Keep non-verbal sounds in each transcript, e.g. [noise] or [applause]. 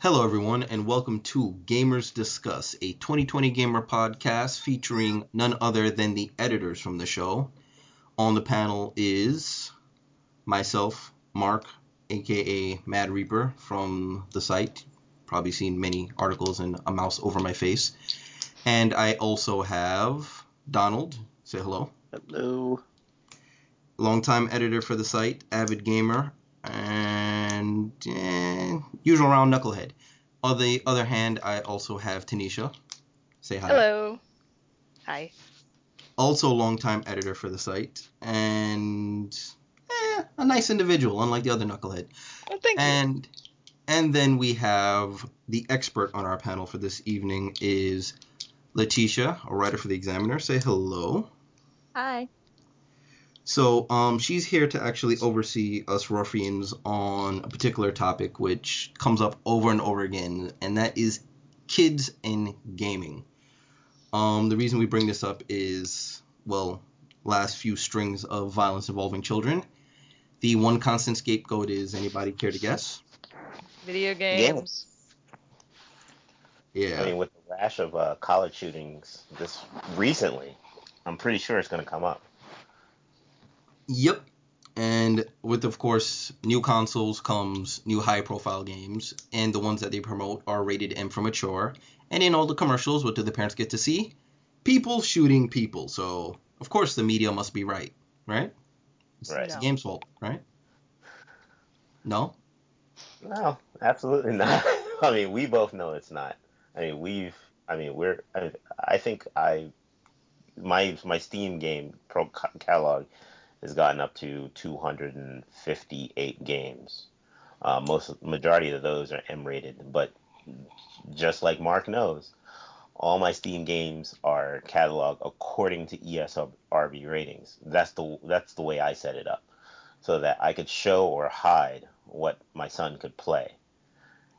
Hello, everyone, and welcome to Gamers Discuss, a 2020 gamer podcast featuring none other than the editors from the show. On the panel is myself, Mark, aka Mad Reaper from the site. Probably seen many articles and a mouse over my face. And I also have Donald. Say hello. Hello. Longtime editor for the site, avid gamer, and eh, usual round knucklehead. On the other hand, I also have Tanisha. Say hi. Hello. Hi. Also, longtime editor for the site, and eh, a nice individual, unlike the other knucklehead. Well, thank you. And and then we have the expert on our panel for this evening is Letitia, a writer for the Examiner. Say hello. Hi. So um, she's here to actually oversee us ruffians on a particular topic which comes up over and over again, and that is kids and gaming. Um, the reason we bring this up is, well, last few strings of violence involving children. The one constant scapegoat is anybody care to guess? Video games. Yeah. I mean, with the rash of uh, college shootings this recently, I'm pretty sure it's going to come up. Yep. And with, of course, new consoles comes new high profile games, and the ones that they promote are rated M for mature. And in all the commercials, what do the parents get to see? People shooting people. So, of course, the media must be right, right? It's, Right. it's the No. game's fault, right? No? No, absolutely not. [laughs] I mean, we both know it's not. I mean, we've. I mean, we're. I, I think I. My my Steam game pro catalog has gotten up to 258 games. Uh, most majority of those are M rated, but just like Mark knows, all my Steam games are cataloged according to ESRB ratings. That's the that's the way I set it up, so that I could show or hide what my son could play,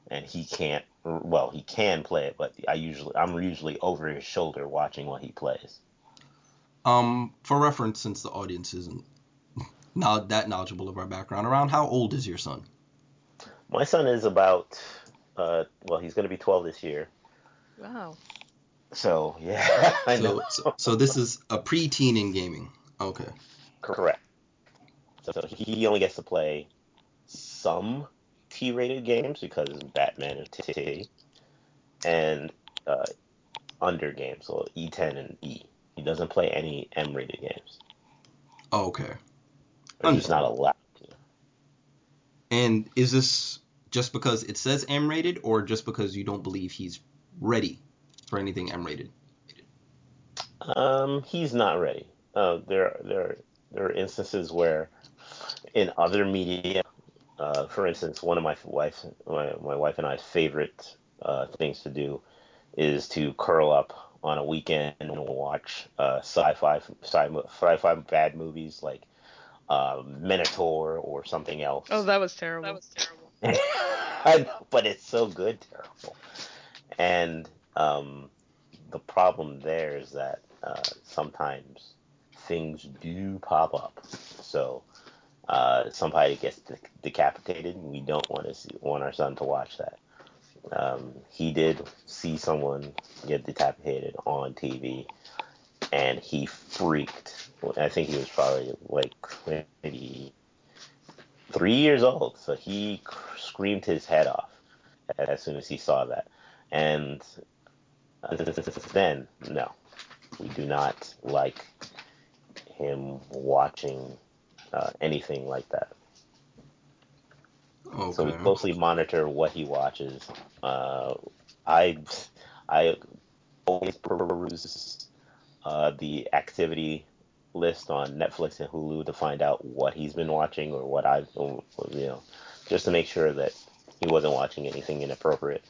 and he can't. Well, he can play it, but I usually I'm usually over his shoulder watching what he plays. Um, for reference, since the audience isn't [laughs] not that knowledgeable of our background, around how old is your son? My son is about. Uh, well, he's going to be 12 this year. Wow. So yeah, [laughs] I So, know. so, so this is a preteen in gaming. Okay. Correct. So, so he only gets to play some T-rated games because Batman is T, and uh, under games, so E10 and E. He doesn't play any M-rated games. Okay. Or he's not allowed to. And is this just because it says M rated or just because you don't believe he's ready for anything M rated? Um, he's not ready. Uh, there, there, there are instances where, in other media, uh, for instance, one of my wife, my, my wife and I's favorite uh, things to do is to curl up on a weekend and watch uh, sci-fi, sci- sci-fi bad movies like uh, Minotaur or something else. Oh, that was terrible. That was terrible. [laughs] I know, but it's so good, terrible. And um, the problem there is that uh, sometimes things do pop up. So uh, somebody gets de- decapitated, and we don't want to see, want our son to watch that. Um, he did see someone get decapitated on TV, and he freaked. I think he was probably like maybe three years old, so he screamed his head off as soon as he saw that. And then, no, we do not like him watching uh, anything like that. Okay. So we closely monitor what he watches. Uh, I I always peruse uh, the activity list on Netflix and Hulu to find out what he's been watching or what I've you know just to make sure that he wasn't watching anything inappropriate.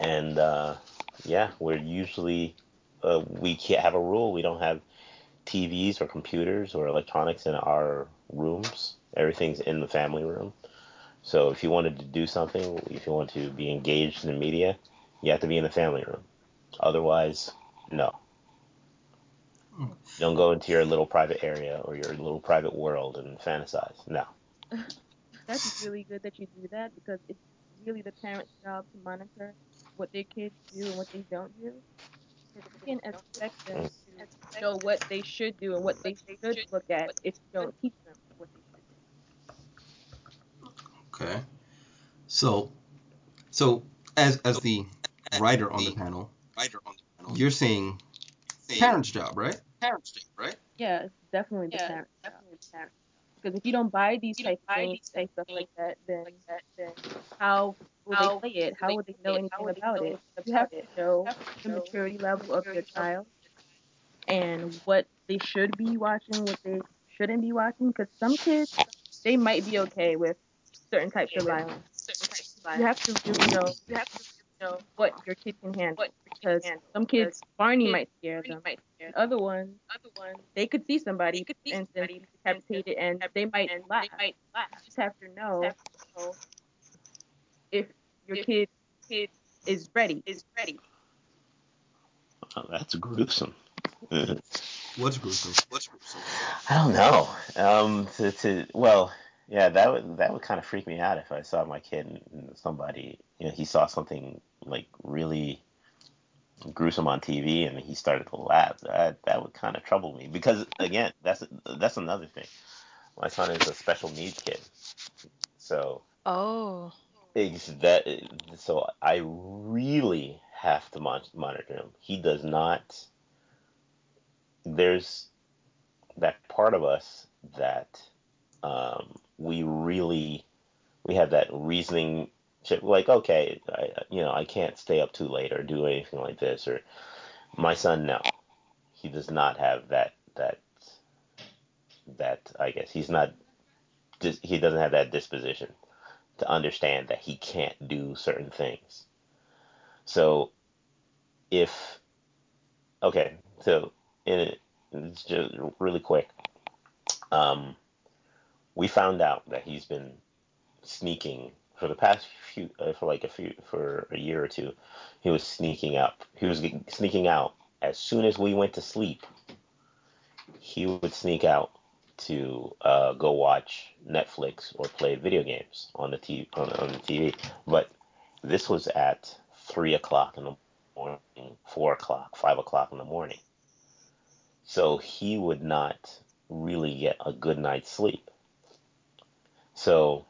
And uh, yeah, we're usually uh, we can't have a rule. We don't have TVs or computers or electronics in our rooms. Everything's in the family room. So if you wanted to do something, if you want to be engaged in the media, you have to be in the family room. Otherwise, no. Hmm. Don't go into your little private area or your little private world and fantasize. No. [laughs] That's really good that you do that because it's really the parent's job to monitor what their kids do and what they don't do. Because you can expect them to show what they should do and what they should look at if you don't teach them what they should do. Okay. So, so as as the writer on the panel, you're saying parents' job, right? Parents' job, right? Yeah, it's definitely the parent's job. Because if you don't buy these type of things and stuff like that, then then how will they play it? How will they know anything about it? You have to show the maturity level of your child and what they should be watching, what they shouldn't be watching. Because some kids, they might be okay with certain types of violence. You have to really know. You have to know what your kid can handle. Because some kids, Barney might scare them. The other ones, they could see somebody and then be decapitated, and they might laugh. You just have to know if your kid is ready. Is ready. Oh, that's gruesome. What's gruesome? What's gruesome? I don't know. Um, to, to well, yeah, that would that would kind of freak me out if I saw my kid and, somebody, you know, he saw something like really gruesome on TV and he started to laugh. That that would kind of trouble me because again, that's that's another thing. My son is a special needs kid, so Oh. it's that so I really have to monitor him. He does not. There's that part of us that um, we really we have that reasoning chip like okay I, you know i can't stay up too late or do anything like this or my son no. He does not have that that that i guess he's not he doesn't have that disposition to understand that he can't do certain things. So if okay so in it's just really quick. Um we found out that he's been sneaking for the past few uh, for like a few for a year or two he was sneaking up. He was sneaking out. As soon as we went to sleep he would sneak out to uh, go watch netflix or play video games on the TV, on, on the tv but this was at three o'clock in the morning four o'clock five o'clock in the morning. So he would not really get a good night's sleep so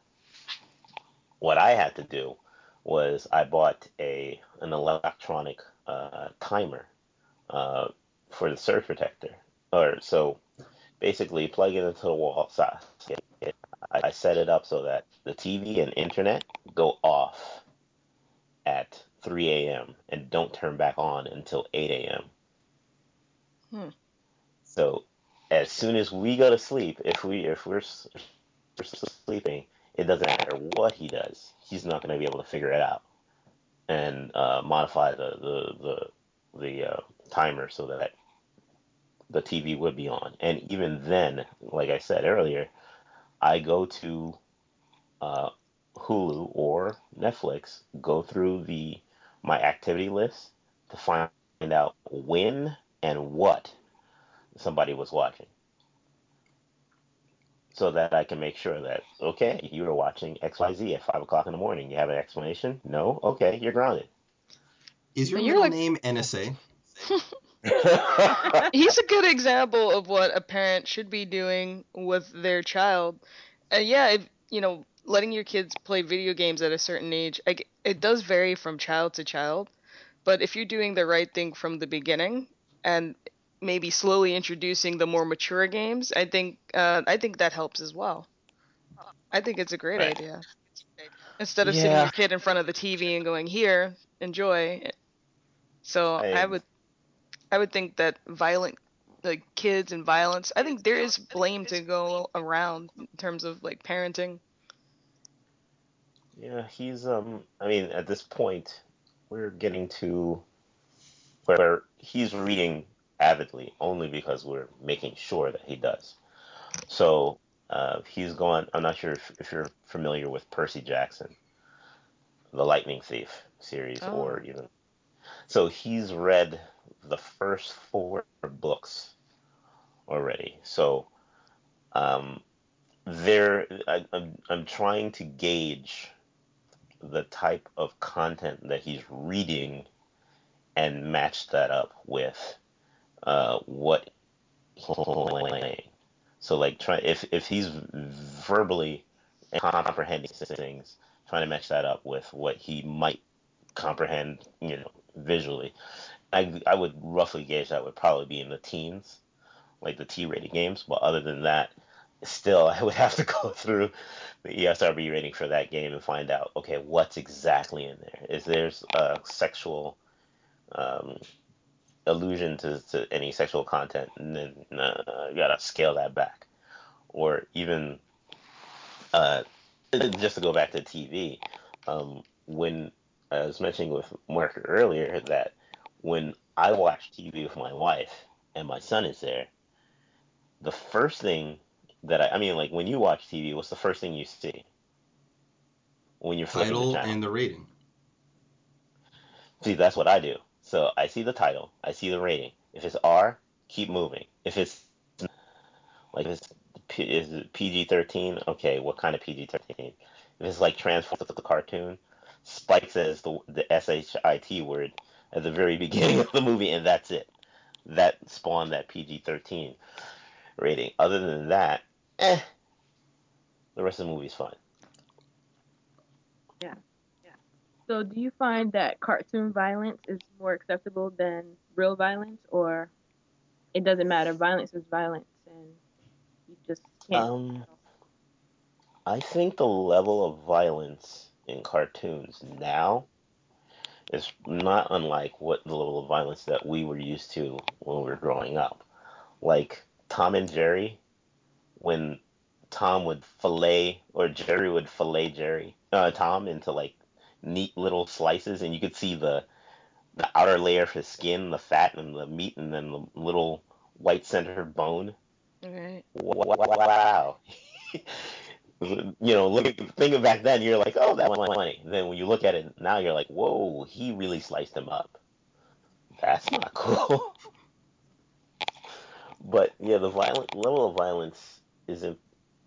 what I had to do was I bought a an electronic uh, timer uh, for the surge protector. Or so basically plug it into the wall socket. I, I set it up so that the TV and internet go off at 3 a.m. and don't turn back on until 8 a.m. Hmm. So as soon as we go to sleep, if we if we're, sleeping, it doesn't matter what he does, he's not going to be able to figure it out and uh, modify the the the, the uh, timer so that the TV would be on. And even then, like I said earlier, I go to uh, Hulu or Netflix, go through the my activity list to find out when and what somebody was watching. So that I can make sure that okay, you are watching XYZ at five o'clock in the morning. You have an explanation? No? Okay, you're grounded. Is your But you're middle like- name NSA? [laughs] [laughs] He's a good example of what a parent should be doing with their child. And yeah, if, you know, letting your kids play video games at a certain age, I g it does vary from child to child. But if you're doing the right thing from the beginning and maybe slowly introducing the more mature games, I think uh, I think that helps as well. I think it's a great Right. idea. Instead of sitting your kid in front of the TV and going, "Here, enjoy." So I I- would I would think that violent like kids and violence, I think there is blame to go around in terms of like parenting. Yeah, he's um I mean at this point we're getting to where he's reading avidly only because we're making sure that he does. So uh, he's gone. I'm not sure if, if you're familiar with Percy Jackson, the Lightning Thief series, or Oh. even. So he's read the first four books already. So um, there, I, I'm I'm trying to gauge the type of content that he's reading and match that up with uh, what playing. So like try if if he's verbally comprehending things, trying to match that up with what he might comprehend, you know, visually. I I would roughly gauge that would probably be in the teens, like the T-rated games. But other than that, still [laughs] I would have to go through the ESRB rating for that game and find out okay what's exactly in there. Is there's a sexual um, allusion to, to any sexual content, and then uh, you gotta scale that back, or even uh, [laughs] just to go back to TV, um, when I was mentioning with Mark earlier that when I watch TV with my wife and my son is there, the first thing that I, I mean, like when you watch TV, what's the first thing you see when you're flipping Title the channel? and the rating. See, that's what I do. So I see the title, I see the rating. If it's R, keep moving. If it's like if it's P- is it PG-13, okay, what kind of PG-13? If it's like Transformers the cartoon, Spike says the the S-H-I-T word at the very [laughs] beginning of the movie, and that's it. That spawned that PG-13 rating. Other than that, eh, the rest of the movie's fine. So do you find that cartoon violence is more acceptable than real violence, or it doesn't matter? Violence is violence, and you just can't. Um, I think the level of violence in cartoons now is not unlike what the level of violence that we were used to when we were growing up. Like Tom and Jerry, when Tom would fillet or Jerry would fillet Jerry, uh, Tom into like neat little slices, and you could see the the outer layer of his skin, the fat and the meat, and then the little white centered bone. Right. Wow. [laughs] you know, look thinking back then, you're like, oh, that was funny. Then when you look at it now, you're like, whoa, he really sliced him up. That's not [laughs] cool. but yeah, the violent level of violence isn't.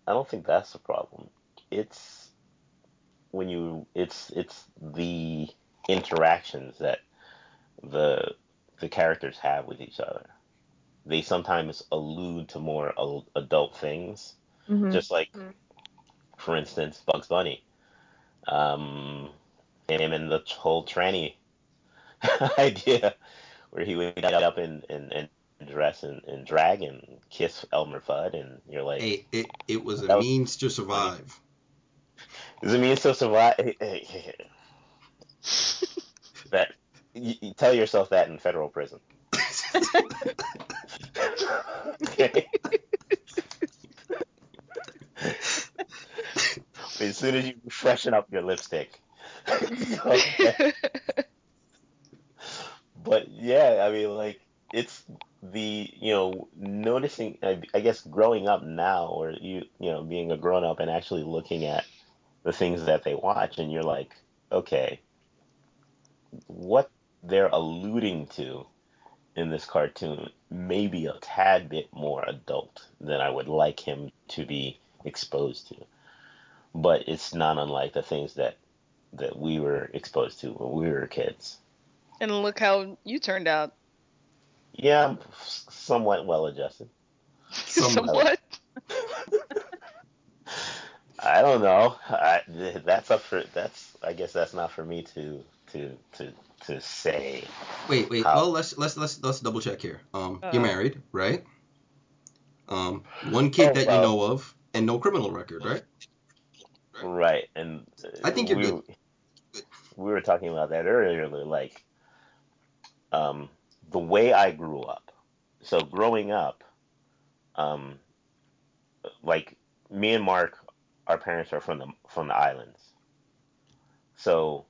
I don't think that's the problem. It's when you it's it's the interactions that the the characters have with each other. They sometimes allude to more adult things, Mhm. just like, Mhm. for instance, Bugs Bunny. Um, him and the whole tranny [laughs] idea, where he would get up and, and, and dress and, and drag and kiss Elmer Fudd, and you're like, Hey, it it was a That was means to survive. Does it mean still survive? [laughs] that you, you tell yourself that in federal prison. [laughs] Okay. as soon as you freshen up your lipstick. [laughs] Okay. But yeah, I mean, like it's the you know noticing. I, I guess growing up now, or you you know being a grown up and actually looking at the things that they watch, and you're like, okay, what they're alluding to in this cartoon may be a tad bit more adult than I would like him to be exposed to. But it's not unlike the things that that we were exposed to when we were kids. and look how you turned out. Yeah, I'm somewhat well adjusted. [laughs] Somewhat. Somewhat. I don't know. I, that's up for that's. I guess that's not for me to to to to say. Wait, wait. How? Well, let's let's let's let's double check here. Um, you're Uh. married, right? Um, one kid Oh, that well. you know of, and no criminal record, right? Right, and uh, I think you're we, good. We were talking about that earlier, like um, the way I grew up. So growing up, um, like me and Mark, our parents are from the from the islands. So,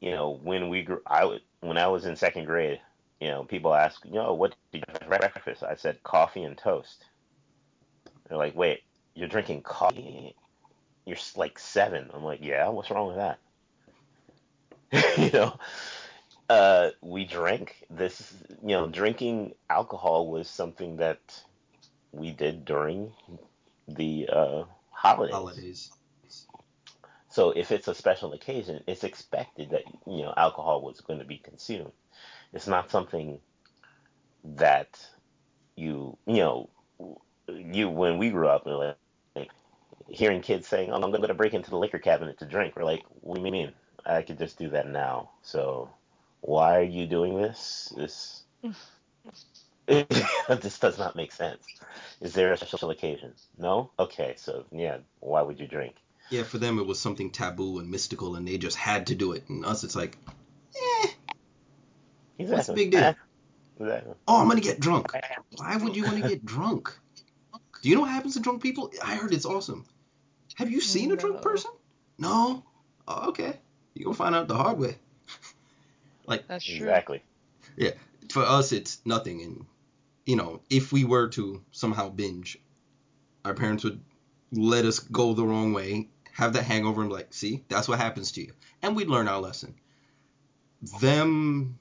you know, when we grew, I when I was in second grade, you know, people ask, you know, what did you have for breakfast? I said coffee and toast. They're like, wait, you're drinking coffee? You're like seven. I'm like, yeah, what's wrong with that? [laughs] you know, uh, we drank this, you know, drinking alcohol was something that we did during the uh, holidays. Holidays. So if it's a special occasion, it's expected that you know alcohol was going to be consumed. It's not something that you you know you when we grew up like, like hearing kids saying, "Oh, I'm going to break into the liquor cabinet to drink." We're like, "What do you mean? I could just do that now." So why are you doing this? This [laughs] [laughs] this does not make sense. Is there a special occasion? No. Okay, so yeah, why would you drink? Yeah, for them it was something taboo and mystical, and they just had to do it. And us, it's like, eh, Exactly. what's the big deal? Exactly. Oh, I'm gonna get drunk. [laughs] Why would you want to get drunk? Do you know what happens to drunk people? I heard it's awesome. Have you seen a drunk person? No. Oh, okay. You gonna find out the hard way. [laughs] That's true. Exactly. Yeah. For us, it's nothing. And you know, if we were to somehow binge, our parents would let us go the wrong way, have that hangover, and be like, see, that's what happens to you, and we'd learn our lesson. Them,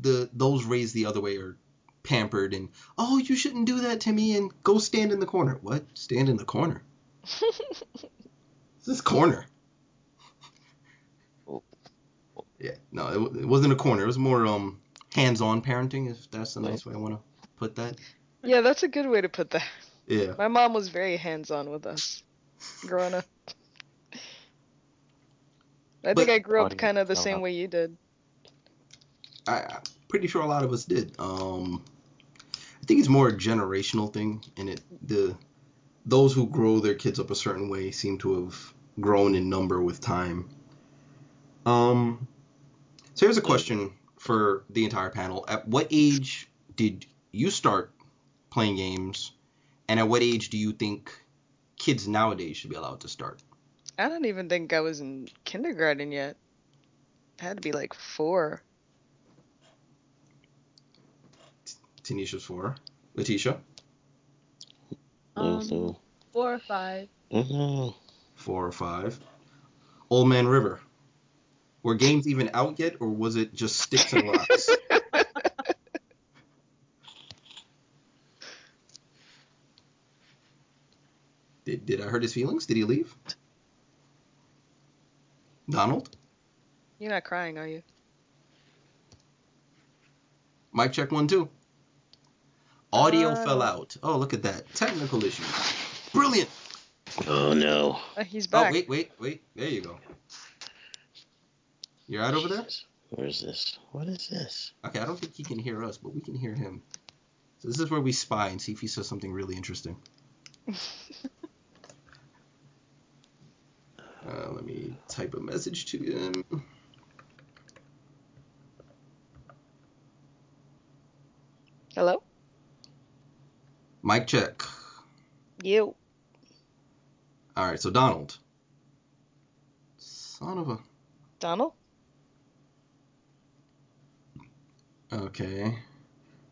the those raised the other way are pampered and oh, you shouldn't do that to me, and go stand in the corner. What? Stand in the corner? This is corner. Yeah, no, it, it wasn't a corner. It was more um hands-on parenting, if that's the nice way I want to put that. yeah, that's a good way to put that. Yeah. My mom was very hands-on with us growing up. I think But- I grew up kind of the same how- way you did. I, I'm pretty sure a lot of us did. Um, I think it's more a generational thing, and it the those who grow their kids up a certain way seem to have grown in number with time. Um, so here's a question for the entire panel: At what age did you start playing games, and at what age do you think kids nowadays should be allowed to start? I don't even think I was in kindergarten yet. I had to be like four. Tanisha's four. Letitia, Um, Mhm. four or five. mm-hmm. four or five. Old Man River. Were games [laughs] even out yet, or was it just sticks and rocks? [laughs] did, did I hurt his feelings? Did he leave? Donald? You're not crying, are you? Mic check one, two. Audio Uh, fell out. Oh, look at that. Technical issues. Brilliant. Oh no. Uh, he's Oh, wait, wait, wait. There you go. You're right over there? Where's this? What is this? Okay, I don't think he can hear us, but we can hear him. So this is where we spy and see if he says something really interesting. [laughs] Uh, let me type a message to him. Hello? Mic check. You. All right, so Donald. Son of a. Donald? Okay.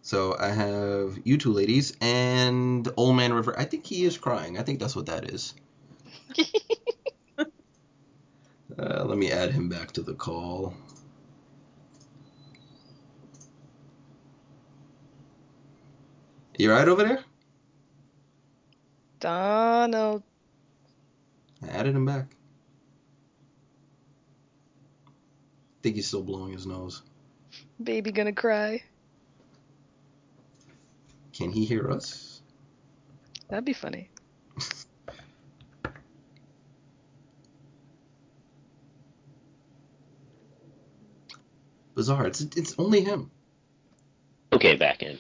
So I have you two ladies and Old Man River. I think he is crying. I think that's what that is. [laughs] Uh, let me add him back to the call. You right over there? Donald. I added him back. think he's still blowing his nose. Baby gonna cry. Can he hear us? That'd be funny. Bizarre. It's it's only him. Okay, back in.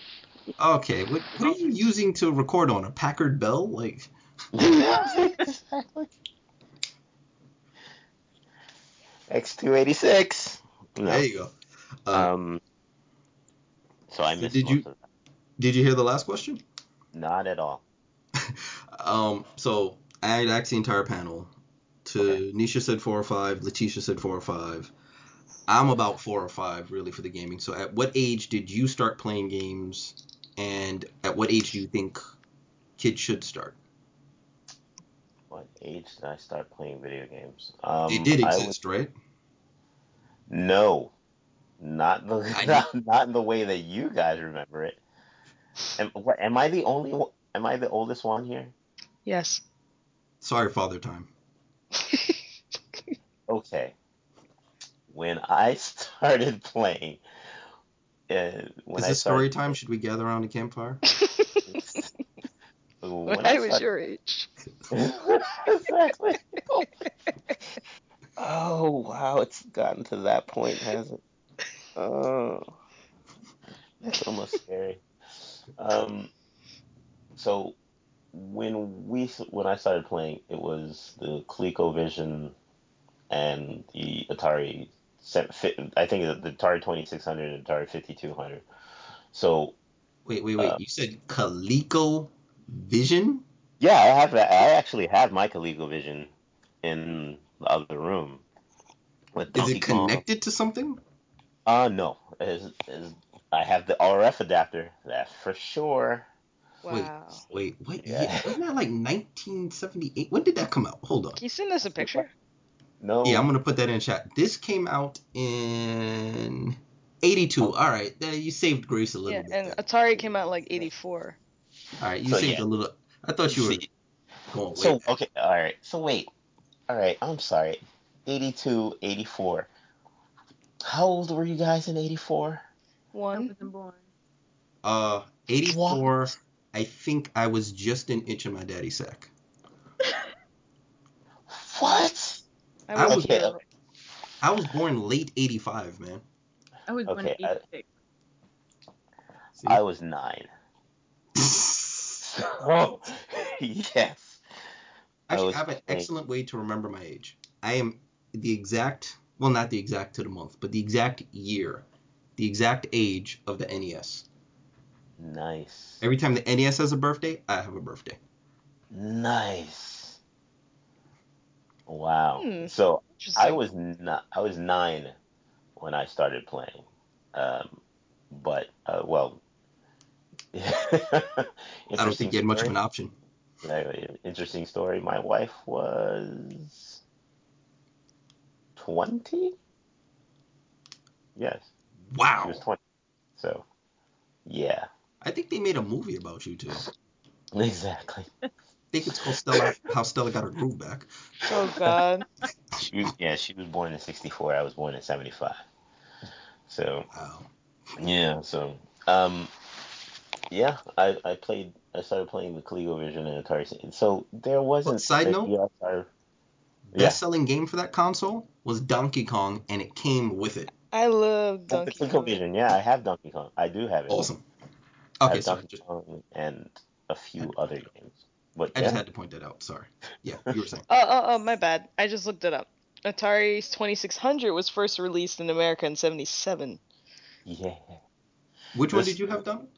Okay, what what are you using to record on? A Packard Bell? Like [laughs] exactly. X286. There you go. Uh, Um. So I Did- missed did you- did you hear the last question? Not at all. [laughs] Um, so I had asked the entire panel. To Okay. Nisha said four or five. Letitia said four or five. I'm about four or five really for the gaming. So at what age did you start playing games, and at what age do you think kids should start? What age did I start playing video games? Um, they did I would- exist, right? No, not the [laughs] not, not in the way that you guys remember it. Am, what, am I the only? one- Am I the oldest one here? Yes. Sorry, Father Time. [laughs] okay. When I [laughs] started playing, uh, when Is I this story started, time? Should we gather around the campfire? [laughs] when when I I was started, your age. [laughs] exactly. Oh wow, it's gotten to that point, has it? Oh, that's almost scary. Um, so when we when I started playing, it was the ColecoVision and the Atari. Se- fi- I think the Atari 2600 and Atari 5200. So Wait, wait, wait. uh, You said Coleco Vision? yeah, I have that. I actually have my ColecoVision in the other room with Is Donkey it Kong. connected to something? Uh, no. Is is I have the RF adapter. That for sure. Wow. Wait, wait. Yeah. Yeah. Wasn't that like 1978? When did that come out? Hold on. Can you send us a picture? No. Yeah, I'm gonna put that in chat. This came out in 82. All right, you saved Grace a little Yeah, bit. and there. Atari came out like 84. All right, you So, saved yeah. a little. I thought you were See, going way so back. okay, all right. So wait. All right, I'm sorry. 82, 84. How old were you guys in 84? I One. wasn't born. Uh, 84. I think I was just an inch in my daddy's sack. What? I I was was- I was born late 85, man. I was born in Okay, I- 86. See? I was nine. So [laughs] oh. yes. I Actually, was I have an playing- excellent way to remember my age. I am the exact, well, not the exact to the month, but the exact year, the exact age of the NES. Nice. Every time the NES has a birthday, I have a birthday. Nice. Wow. Hmm. So I was not. I was nine when I started playing. Um, but uh, well, [laughs] I don't think you had much of an option. an interesting story. My wife was twenty. Yes, Wow. she Wow. was twenty. So, yeah, I think they made a movie about you too. [laughs] exactly. [laughs] I think it's called Stella. How Stella got her groove back. Oh God. [laughs] She was, yeah, she was born in '64. I was born in '75. So, Wow. Yeah, so um yeah, I I played I started playing the ColecoVision and Atari. So there wasn't side note? ESR Yeah. Best-selling game for that console was Donkey Kong, and it came with it. I love Donkey Kong. ColecoVision. Yeah, I have Donkey Kong. I do have it. Awesome. I Okay, have sorry. Donkey Just, Kong and a few other games. But I yeah, just had to point that out. Sorry. Yeah, you were saying. [laughs] Oh, oh, oh, my bad. I just looked it up. Atari's 2600 was first released in America in 77. yeah. Which one did you have done?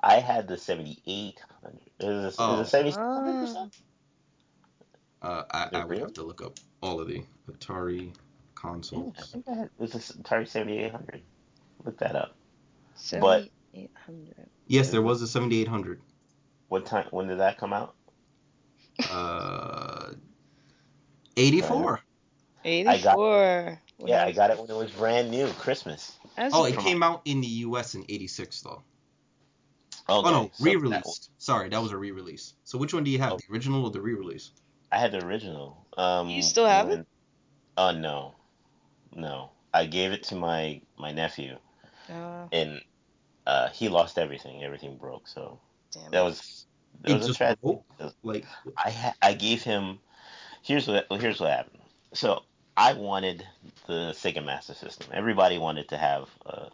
I had the 7800. Is it, Oh. is it 7700 Uh, I, I would real? have to look up all of the Atari Yeah, I consoles. think I had it was a Atari 7800. Look that up. 7800. Yes, there was a 7800. What time? When did that come out? Uh, 84. 84. When Yeah, I got it when it was brand new, Christmas. I Oh, it came out in the US in 86 though. Okay, Oh no, so re-released. Sorry, that was a re-release. So which one do you have, Oh. the original or the re-release? I had the original. Um, You still have when- Oh no, no. I gave it to my my nephew, Uh, and uh, he lost everything. Everything broke. So damn that it. was It was a tragedy. Like, I ha- I gave him. Here's what here's what happened. So I wanted the Sega Master System. Everybody wanted to have a,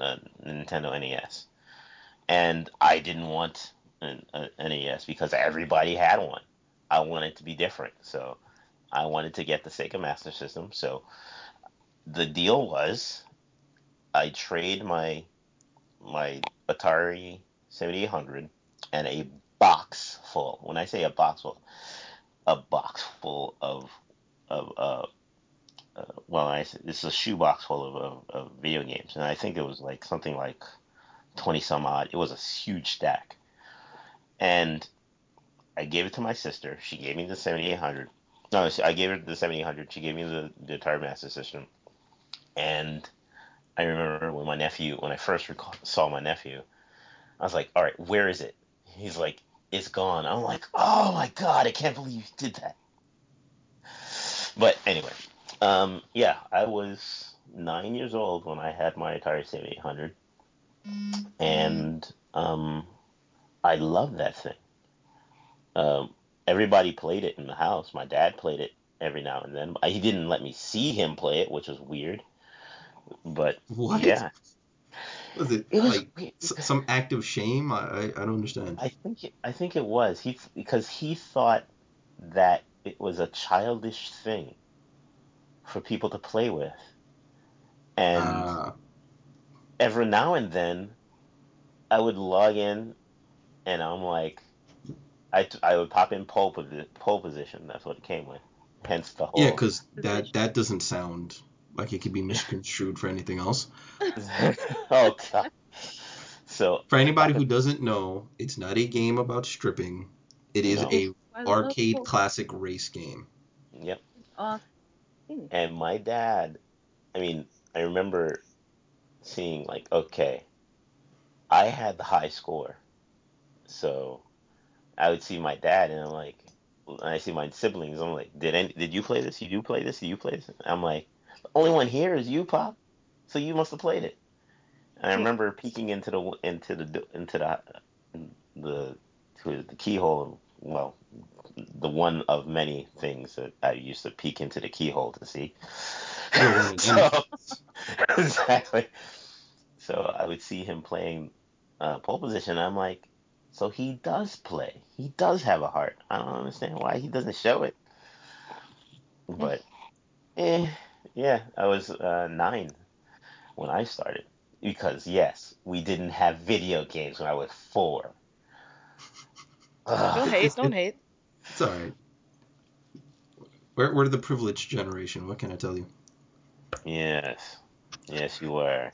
a Nintendo NES, and I didn't want an, a, an NES because everybody had one. I wanted to be different, so I wanted to get the Sega Master System. So the deal was, I trade my my Atari 7800 and a box full. When I say a box full, a box full of of uh, uh well, I this is a shoebox full of, of of video games, and I think it was like something like twenty some odd. It was a huge stack, and I gave it to my sister. She gave me the seventy eight hundred. No, I gave her the seventy eight hundred. She gave me the the Atari Master System, and I remember when my nephew, when I first saw my nephew, I was like, "All right, where is it?" He's like, "It's gone." I'm like, "Oh my god, I can't believe you did that." But anyway, Um, yeah, I was nine years old when I had my Atari 7800, and um, I loved that thing. Um, everybody played it in the house. My dad played it every now and then. He didn't let me see him play it, which was weird. But What? yeah, Was it, it was like some act of shame? I, I, I don't understand. I think it, I think it was he because he thought that it was a childish thing for people to play with, and Ah, every now and then I would log in and I'm like, I, I would pop in pole, pole position. That's what it came with. Hence the whole. yeah, because that that doesn't sound like it could be misconstrued for anything else. [laughs] oh god. So For anybody who doesn't know, it's not a game about stripping. It is No. a I arcade Pokemon. classic race game. yep. Awesome. And my dad, I mean, I remember seeing like, okay, I had the high score, so I would see my dad, and I'm like, and I see my siblings. I'm like, did any, did you play this? You do play this? Did you play this? I'm like, the only one here is you, Pop. So you must have played it. And I remember peeking into the into the into the the to the keyhole. Well, the one of many things that I used to peek into the keyhole to see. You're one of so, [laughs] exactly. So I would see him playing uh, pole position. I'm like, so he does play. He does have a heart. I don't understand why he doesn't show it. But, eh, yeah, I was uh, nine when I started. Because, yes, we didn't have video games when I was four. Ugh. Don't hate, don't hate. It's all right. We're, we're the privileged generation. What can I tell you? Yes. Yes, you were.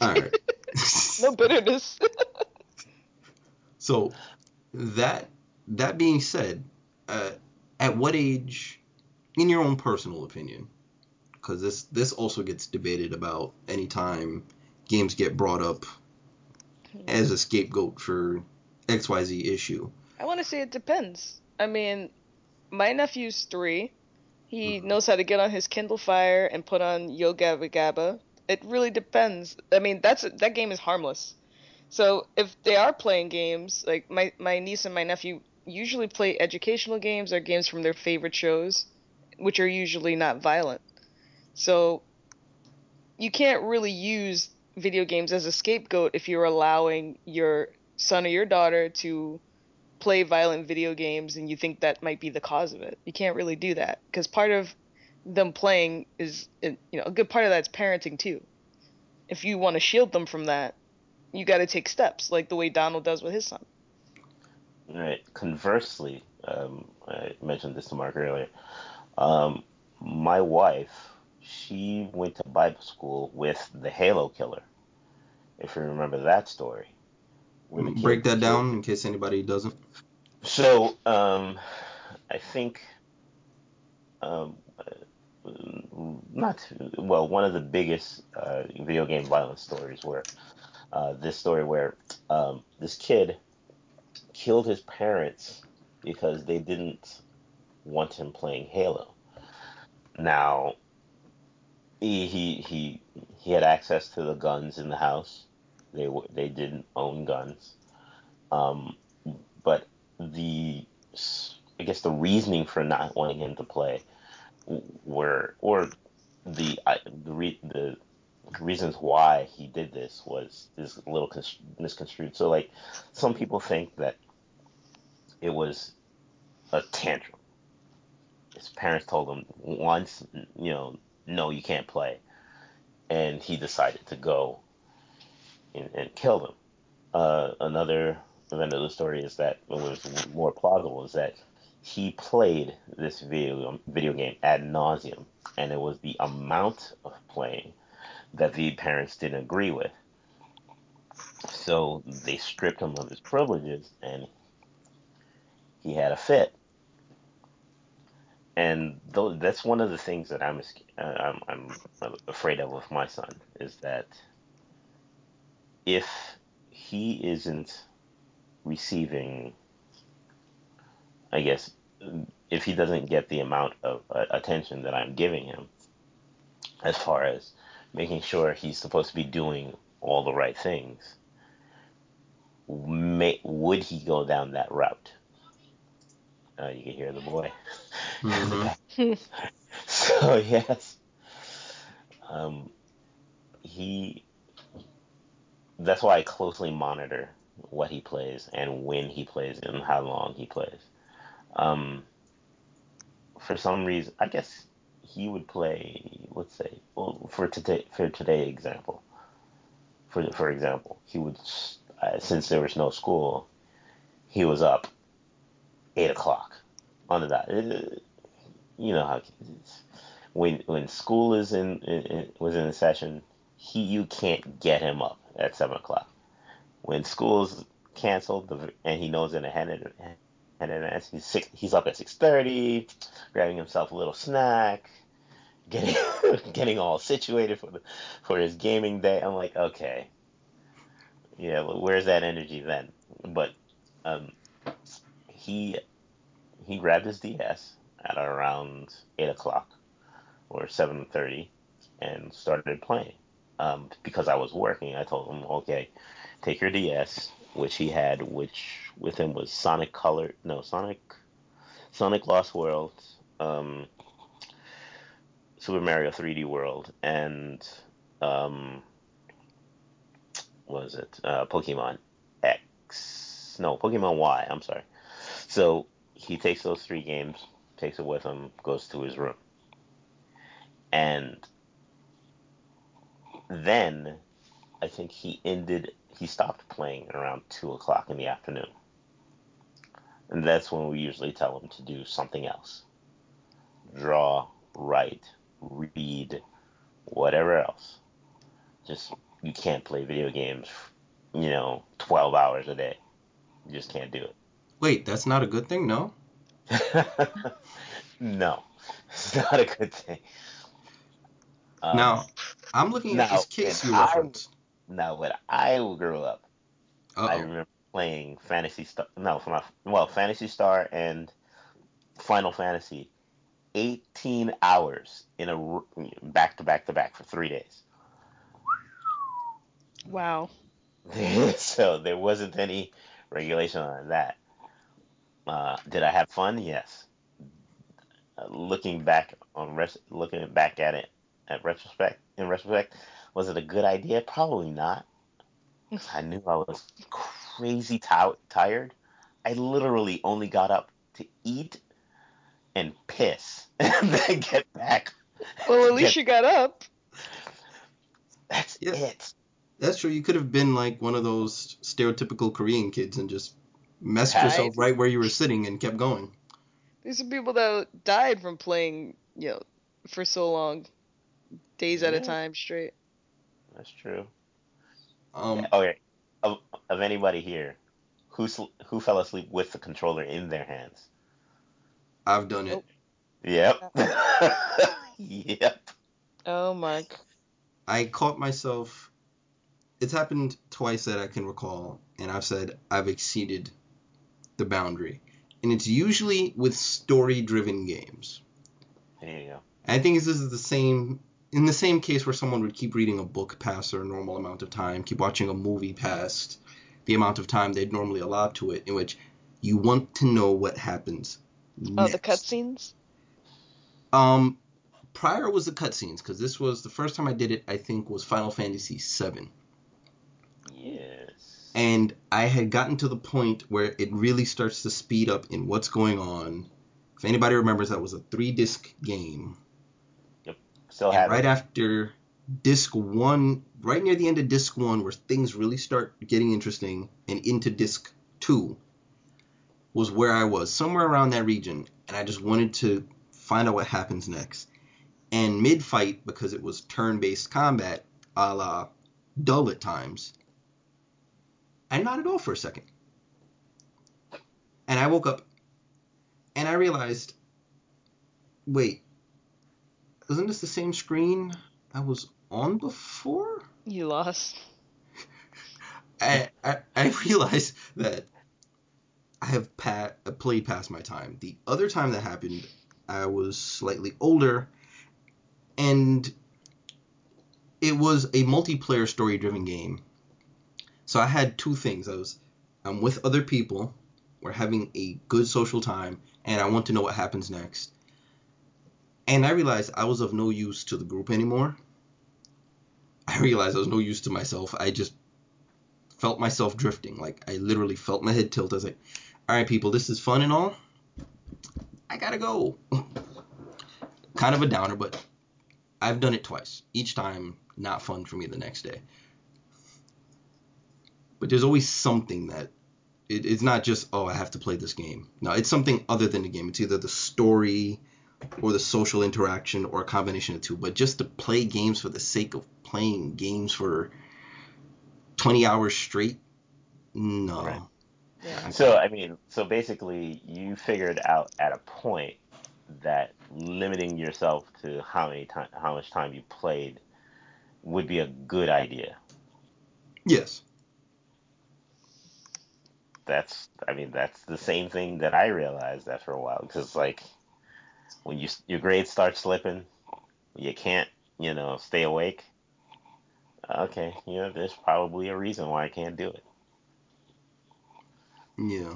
All right. [laughs] [laughs] No bitterness. [laughs] So that that being said, uh, at what age, in your own personal opinion, because this this also gets debated about anytime games get brought up as a scapegoat for X Y Z issue. I want to say it depends. I mean, my nephew's three. He Mhm. knows how to get on his Kindle Fire and put on Yo Gabba Gabba. It really depends. I mean, that's that game is harmless. So if they are playing games, like my my niece and my nephew usually play educational games or games from their favorite shows, which are usually not violent. So you can't really use video games as a scapegoat if you're allowing your son or your daughter to play violent video games and you think that might be the cause of it. You can't really do that because part of them playing is, you know, a good part of that's parenting too. If you want to shield them from that, you got to take steps like the way Donald does with his son. Right. Conversely, um, I mentioned this to Mark earlier. Um, my wife, she went to Bible school with the Halo Killer. If you remember that story. kid Break that down in case anybody doesn't. So, um, I think, um, uh, not well. One of the biggest uh, video game violence stories were uh, this story where um, this kid killed his parents because they didn't want him playing Halo. Now, he he he, had access to the guns in the house. They they didn't own guns. Um, but the I guess the reasoning for not wanting him to play were or the the re, the reasons why he did this was is a little cons- misconstrued. So like some people think that it was a tantrum. His parents told him once, you know, no, you can't play, and he decided to go and, and kill them. Uh, another event of the story is that what was more plausible is that he played this video video game ad nauseum, and it was the amount of playing that the parents didn't agree with. So they stripped him of his privileges, and he had a fit. And th- that's one of the things that I'm, uh, I'm I'm afraid of with my son is that if he isn't receiving, I guess, if he doesn't get the amount of uh, attention that I'm giving him, as far as making sure he's supposed to be doing all the right things, may, would he go down that route? Uh, you can hear the boy. Mm-hmm. [laughs] so yes, um, he. That's why I closely monitor what he plays and when he plays and how long he plays. Um, for some reason, I guess he would play. Let's say, well, for today, for today example, for for example, he would uh, since there was no school, he was up eight o'clock on the dot. Uh, you know how when when school is in, in, was in session, he you can't get him up at seven o'clock. When school's canceled and he knows in ahead in advance, he's six, he's up at six thirty, grabbing himself a little snack, getting [laughs] getting all situated for the for his gaming day. I'm like, okay, yeah, where's that energy then? But um, he he grabbed his DS at around eight o'clock or seven thirty and started playing. Um, because I was working, I told him, okay, take your DS, which he had, which with him was Sonic Color, no Sonic, Sonic Lost World, um, Super Mario 3D World, and um, was it uh, Pokemon X? No, Pokemon Y. I'm sorry. So he takes those three games, takes it with him, goes to his room, and then I think he ended. He stopped playing around two o'clock in the afternoon, and that's when we usually tell him to do something else: draw, write, read, whatever else. Just you can't play video games, you know, 12 hours a day. You just can't do it. Wait, that's not a good thing, no? [laughs] no, it's not a good thing. Um, now, I'm looking at this case you referenced. Now, when I grew up, Uh-oh. I remember playing Phantasy Star. No, from well, Phantasy Star and Final Fantasy, 18 hours in a back to back to back for three days. Wow. [laughs] so there wasn't any regulation on that. Uh, did I have fun? Yes. Uh, looking back on res- looking back at it at retrospect in retrospect, was it a good idea? Probably not. I knew I was crazy t- tired. I literally only got up to eat and piss [laughs] and then get back. Well, at [laughs] least get... you got up. That's yeah. it. That's true. You could have been like one of those stereotypical Korean kids and just messed right. yourself right where you were sitting and kept going. There's some people that died from playing, you know, for so long, days yeah. at a time straight. That's true. Um. Okay. Of, of anybody here, who who fell asleep with the controller in their hands? I've done it. Yep. [laughs] yep. Oh, Mark. I caught myself it's happened twice that I can recall, and I've said I've exceeded the boundary. And it's usually with story driven games. There you go. I think this is the same in the same case where someone would keep reading a book past their normal amount of time, keep watching a movie past the amount of time they'd normally allow to it, in which you want to know what happens. Oh, the cutscenes. Um, prior was the cutscenes because this was the first time I did it. I think was Final Fantasy VII. Yes. And I had gotten to the point where it really starts to speed up in what's going on. If anybody remembers, that was a three disc game. Yep. Still have Right after disc one, right near the end of disc one, where things really start getting interesting, and into disc two, was where I was, somewhere around that region. And I just wanted to find out what happens next. And mid fight, because it was turn based combat, a la dull at times, I at all for a second. And I woke up and I realized wait, isn't this the same screen I was on before? You lost. [laughs] I, I, I realized that I have pa- uh, played past my time. The other time that happened, I was slightly older, and it was a multiplayer story-driven game. So I had two things. I was I'm with other people, we're having a good social time, and I want to know what happens next. And I realized I was of no use to the group anymore. I realized I was no use to myself. I just felt myself drifting. Like I literally felt my head tilt. I was like, all right, people, this is fun and all. I gotta go. [laughs] kind of a downer, but I've done it twice. Each time, not fun for me the next day. But there's always something that it, it's not just oh I have to play this game. No, it's something other than the game. It's either the story or the social interaction or a combination of two. But just to play games for the sake of playing games for 20 hours straight, no. Right. Yeah. So I mean, so basically, you figured out at a point that limiting yourself to how many time, how much time you played, would be a good idea. Yes. That's, I mean, that's the same thing that I realized after a while, because like, when you your grades start slipping, you can't, you know, stay awake. Okay, you know, there's probably a reason why I can't do it. Yeah.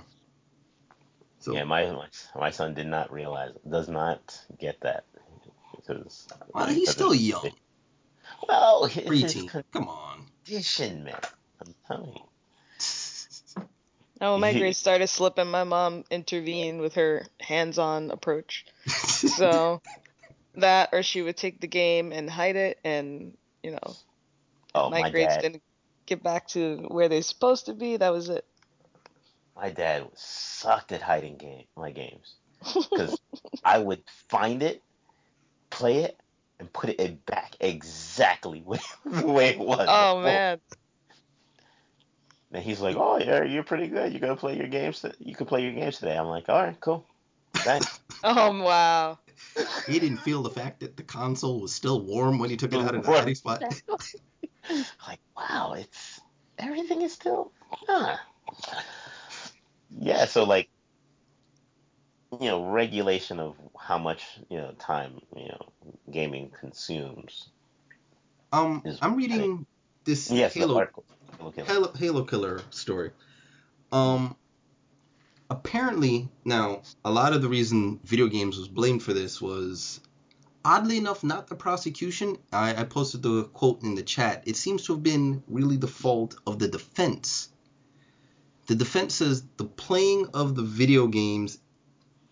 So Yeah, my, my my son did not realize, does not get that because well, he's because still young. Well, [laughs] it's his Preteen. Come on. condition, man. I'm telling you. When my [laughs] grades started slipping, my mom intervened with her hands-on approach. So [laughs] that, or she would take the game and hide it, and you know, Oh, my, my grades dad, didn't get back to where they're supposed to be. That was it. my dad sucked at hiding game my games because I would find it, play it, and put it back exactly [laughs] where, the way it was. Oh before. Oh, man. And he's like, "Oh, yeah, you're pretty good. You gonna play your games? t- You can play your games today." I'm like, "All right, cool, thanks." [laughs] Oh wow. he didn't feel the fact that the console was still warm when he took it out of the Warm. hiding spot. [laughs] like, wow, it's everything is still, huh. Yeah, so like, you know, regulation of how much you know time you know gaming consumes. Um, Is- I'm reading this Yes, Halo article. Okay. Halo, Halo Killer story. Um, apparently, now a lot of the reason video games was blamed for this was, oddly enough, not the prosecution. I, I posted the quote in the chat. It seems to have been really the fault of the defense. The defense says the playing of the video games,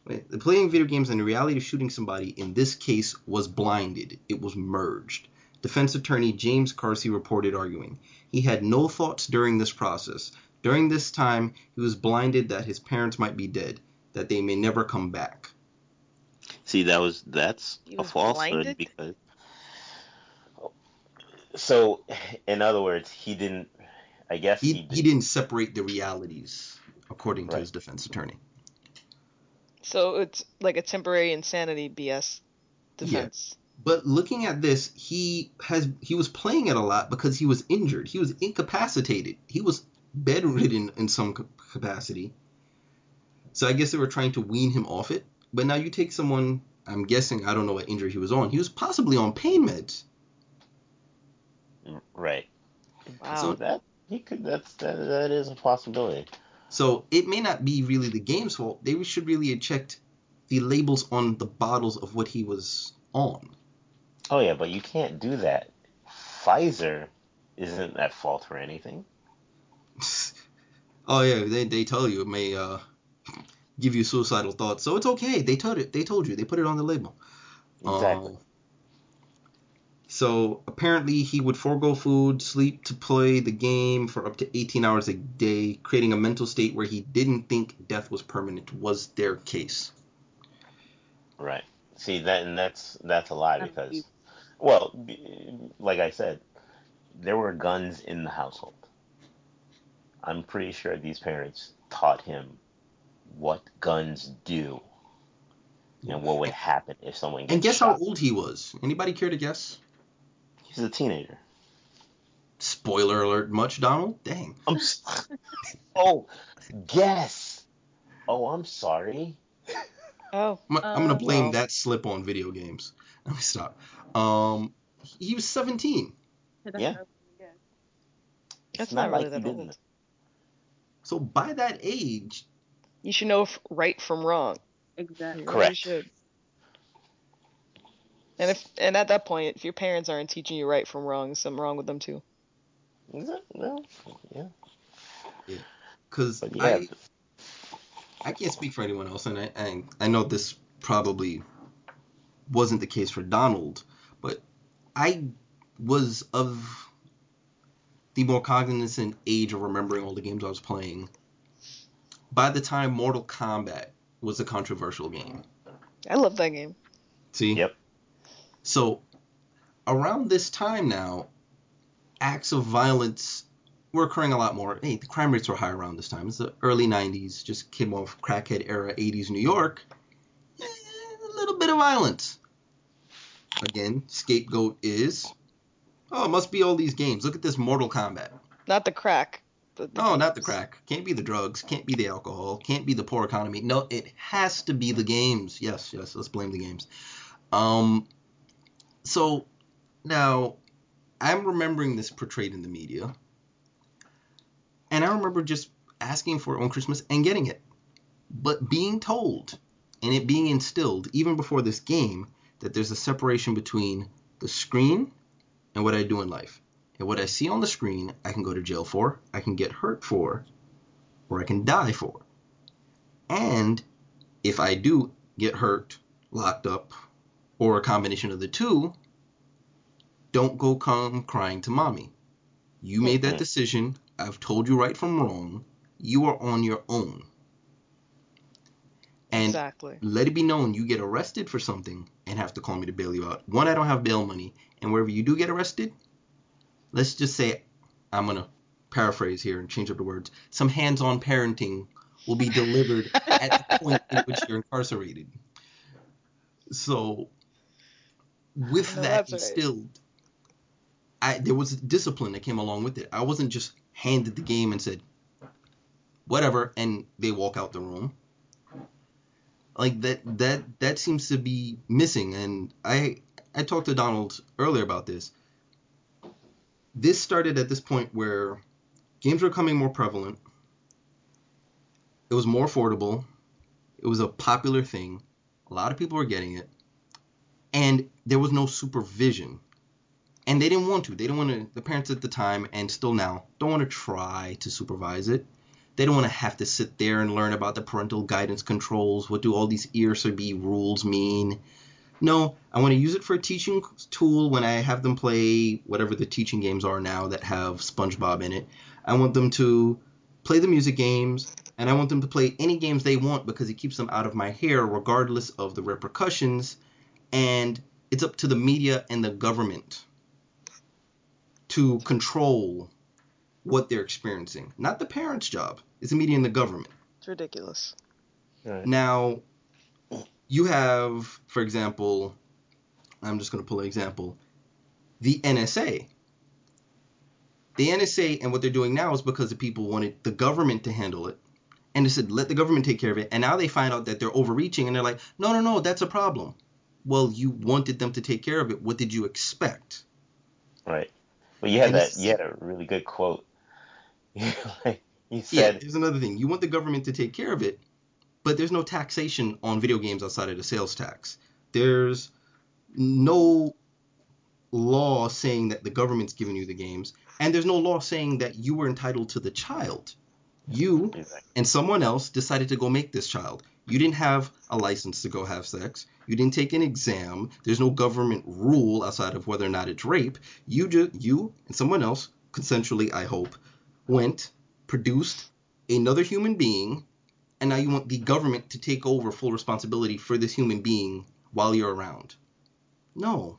the playing video games and the reality of shooting somebody in this case was blinded. It was merged. Defense attorney James Kersey reported arguing. He had no thoughts during this process. During this time, he was blinded that his parents might be dead, that they may never come back. See, that was that's He a was falsehood blinded? because. So, in other words, he didn't. I guess He, he, he didn't separate the realities, according to his defense attorney. So it's like a temporary insanity BS defense. But looking at this, he has he was playing it a lot because he was injured. He was incapacitated. He was bedridden in some capacity. So I guess they were trying to wean him off it. But now you take someone, I'm guessing, I don't know what injury he was on. He was possibly on pain meds. Mm, right. Wow. So that he could. That's that. That is a possibility. So it may not be really the game's fault. They should really have checked the labels on the bottles of what he was on. Oh yeah, but you can't do that. Pfizer isn't at fault for anything. [laughs] oh yeah, they, they tell you it may uh, give you suicidal thoughts. So it's okay. They told it. They told you. They put it on the label. Exactly. Um, so apparently he would forego food, sleep to play the game for up to 18 hours a day, creating a mental state where he didn't think death was permanent. Was their case? Right. See that, and that's that's a lie because, you- well, like I said, there were guns in the household. I'm pretty sure these parents taught him what guns do and what would happen if someone gets And guess shot. how old he was? Anybody care to guess? He's a teenager. Spoiler alert, much Donald? Dang. I'm s- [laughs] oh, guess. Oh, I'm sorry. Oh, I'm, I'm gonna Um, blame Wow. that slip on video games. Let me stop. Um, he was 17. Yeah. It's That's not, not really like that old. So by that age, you should know f- right from wrong. Exactly. Correct. should. And if and at that point, if your parents aren't teaching you right from wrong, there's something wrong with them too. Is it? No. Yeah. Yeah. because yeah. I I can't speak for anyone else, and I, I I know this probably wasn't the case for Donald, but I was of the more cognizant age of remembering all the games I was playing. By the time Mortal Kombat was a controversial game, I love that game. see? Yep. So around this time now, acts of violence were occurring a lot more. Hey, the crime rates were high around this time. It's the early 90s, just came off crackhead era 80s New York. Eh, a little bit of violence. Again, scapegoat is, oh, it must be all these games. Look at this Mortal Kombat. Not the crack. The, the No, not the crack. Can't be the drugs. Can't be the alcohol. Can't be the poor economy. No, it has to be the games. Yes, yes. Let's blame the games. Um, so now I'm remembering this portrayed in the media, and I remember just asking for it on Christmas and getting it, but being told and it being instilled even before this game that there's a separation between the screen and what I do in life. And what I see on the screen, I can go to jail for, I can get hurt for, or I can die for. And if I do get hurt, locked up, or a combination of the two, don't go come crying to mommy. You made that decision. I've told you right from wrong. You are on your own. And exactly. let it be known you get arrested for something and have to call me to bail you out. One, I don't have bail money, and wherever you do get arrested, let's just say I'm gonna paraphrase here and change up the words. Some hands-on parenting will be delivered at the point in which you're incarcerated. So, with that all right. instilled, I there was discipline that came along with it. I wasn't just handed the game and said, whatever, and they walk out the room. Like that that that seems to be missing, and I I talked to Donald earlier about this. This started at this point where games were becoming more prevalent. It was more affordable. It was a popular thing. A lot of people were getting it. And there was no supervision. And they didn't want to. They didn't want to, the parents at the time and still now don't want to try to supervise it. They don't want to have to sit there and learn about the parental guidance controls. What do all these ERSB rules mean? No, I want to use it for a teaching tool when I have them play whatever the teaching games are now that have SpongeBob in it. I want them to play the music games, and I want them to play any games they want because it keeps them out of my hair, regardless of the repercussions. And it's up to the media and the government to control what they're experiencing. Not the parents' job. It's a media in the government. It's ridiculous. Right. Now, you have, for example, I'm just going to pull an example, the NSA. The NSA and what they're doing now is because the people wanted the government to handle it. And they said, let the government take care of it. And now they find out that they're overreaching and they're like, no, no, no, that's a problem. Well, you wanted them to take care of it. What did you expect? Right. Well, you had And that. You had a really good quote. [laughs] like Yeah, said, here's another thing. You want the government to take care of it, but there's no taxation on video games outside of the sales tax. There's no law saying that the government's giving you the games, and there's no law saying that you were entitled to the child. You and someone else decided to go make this child. You didn't have a license to go have sex. You didn't take an exam. There's no government rule outside of whether or not it's rape. You just you and someone else consensually, I hope, went produced another human being, and now you want the government to take over full responsibility for this human being while you're around. No,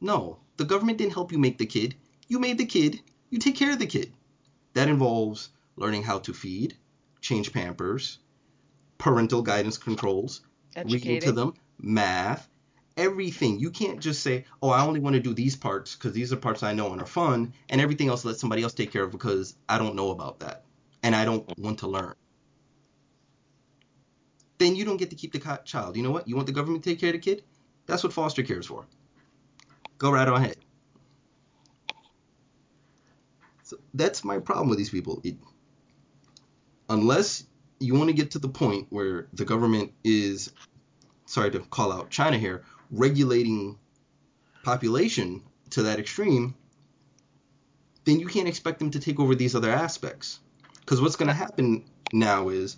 no. The government didn't help you make the kid. You made the kid. You take care of the kid. That involves learning how to feed, change pampers, parental guidance controls, reading to them, math, everything. You can't just say, "Oh, I only want to do these parts because these are parts I know and are fun, and everything else let somebody else take care of because I don't know about that and I don't want to learn." then you don't get to keep the child. You know what? You want the government to take care of the kid? That's what foster care is for. Go right on ahead. So that's my problem with these people. It, unless you want to get to the point where the government is, sorry to call out China here, regulating population to that extreme, then you can't expect them to take over these other aspects. Because what's going to happen now is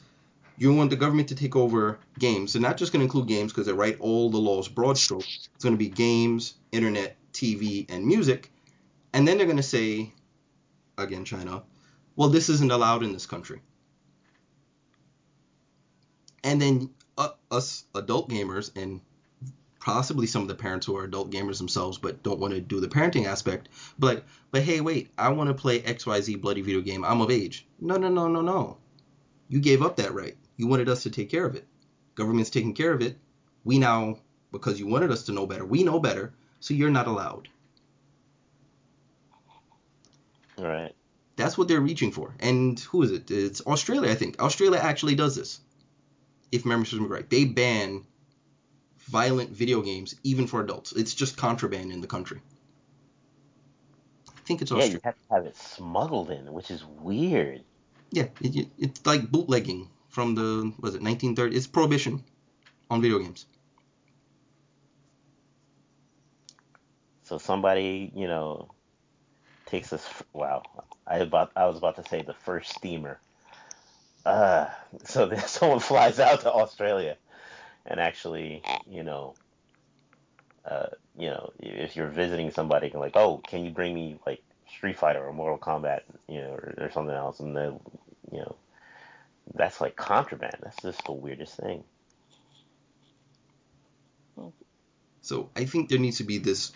you want the government to take over games. They're not just going to include games because they write all the laws broad stroke. It's going to be games, internet, TV, and music. And then they're going to say, again, China, well, this isn't allowed in this country. And then uh, us adult gamers and possibly some of the parents who are adult gamers themselves but don't want to do the parenting aspect, but but hey, wait, I want to play XYZ bloody video game. I'm of age. No, no, no, no, no. You gave up that right. You wanted us to take care of it. Government's taking care of it. We now, because you wanted us to know better, we know better, so you're not allowed. All right. That's what they're reaching for. And who is it? It's Australia, I think. Australia actually does this. If memory serves me right, they ban violent video games even for adults. It's just contraband in the country. I think it's Australia. Yeah, you have to have it smuggled in, which is weird. Yeah, it, it- it's like bootlegging from the was it 1930? It's prohibition on video games. So somebody, you know, takes this. Wow, I about I was about to say the first steamer. Uh, [laughs] so then someone flies out to Australia, and actually, you know, uh, you know, if you're visiting somebody, you're like, oh, can you bring me like Street Fighter or Mortal Kombat, you know, or, or something else, and then, you know, that's like contraband. That's just the weirdest thing. So I think there needs to be this.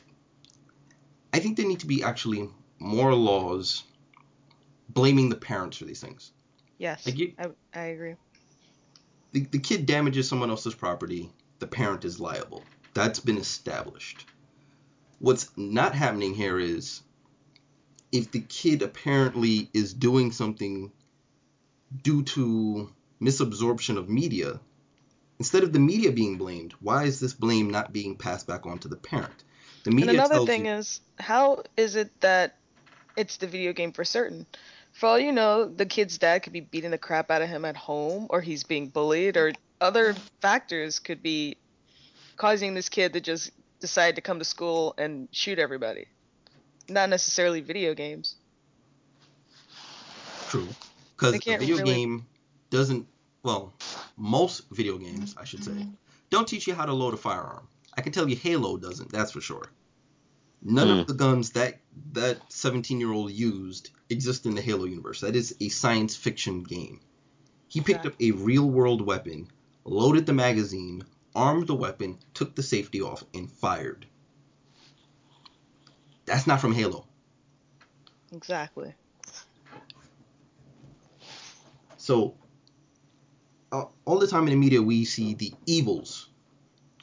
I think there need to be actually more laws blaming the parents for these things. Yes, Like you- I, I agree. The, the kid damages someone else's property, the parent is liable. That's been established. What's not happening here is if the kid apparently is doing something due to misabsorption of media, instead of the media being blamed, why is this blame not being passed back on to the parent? The media and another thing you, is, how is it that it's the video game for certain? For all you know, the kid's dad could be beating the crap out of him at home, or he's being bullied, or other factors could be causing this kid to just decide to come to school and shoot everybody. Not necessarily video games. True. Because a video really- game doesn't, well, most video games, I should say, mm-hmm. don't teach you how to load a firearm. I can tell you Halo doesn't, that's for sure. None Hmm. of the guns that that 17 year old used exist in the Halo universe. That is a science fiction game. He picked up a real world weapon, loaded the magazine, armed the weapon, took the safety off, and fired. That's not from Halo. Exactly. So, uh, all the time in the media, we see the evils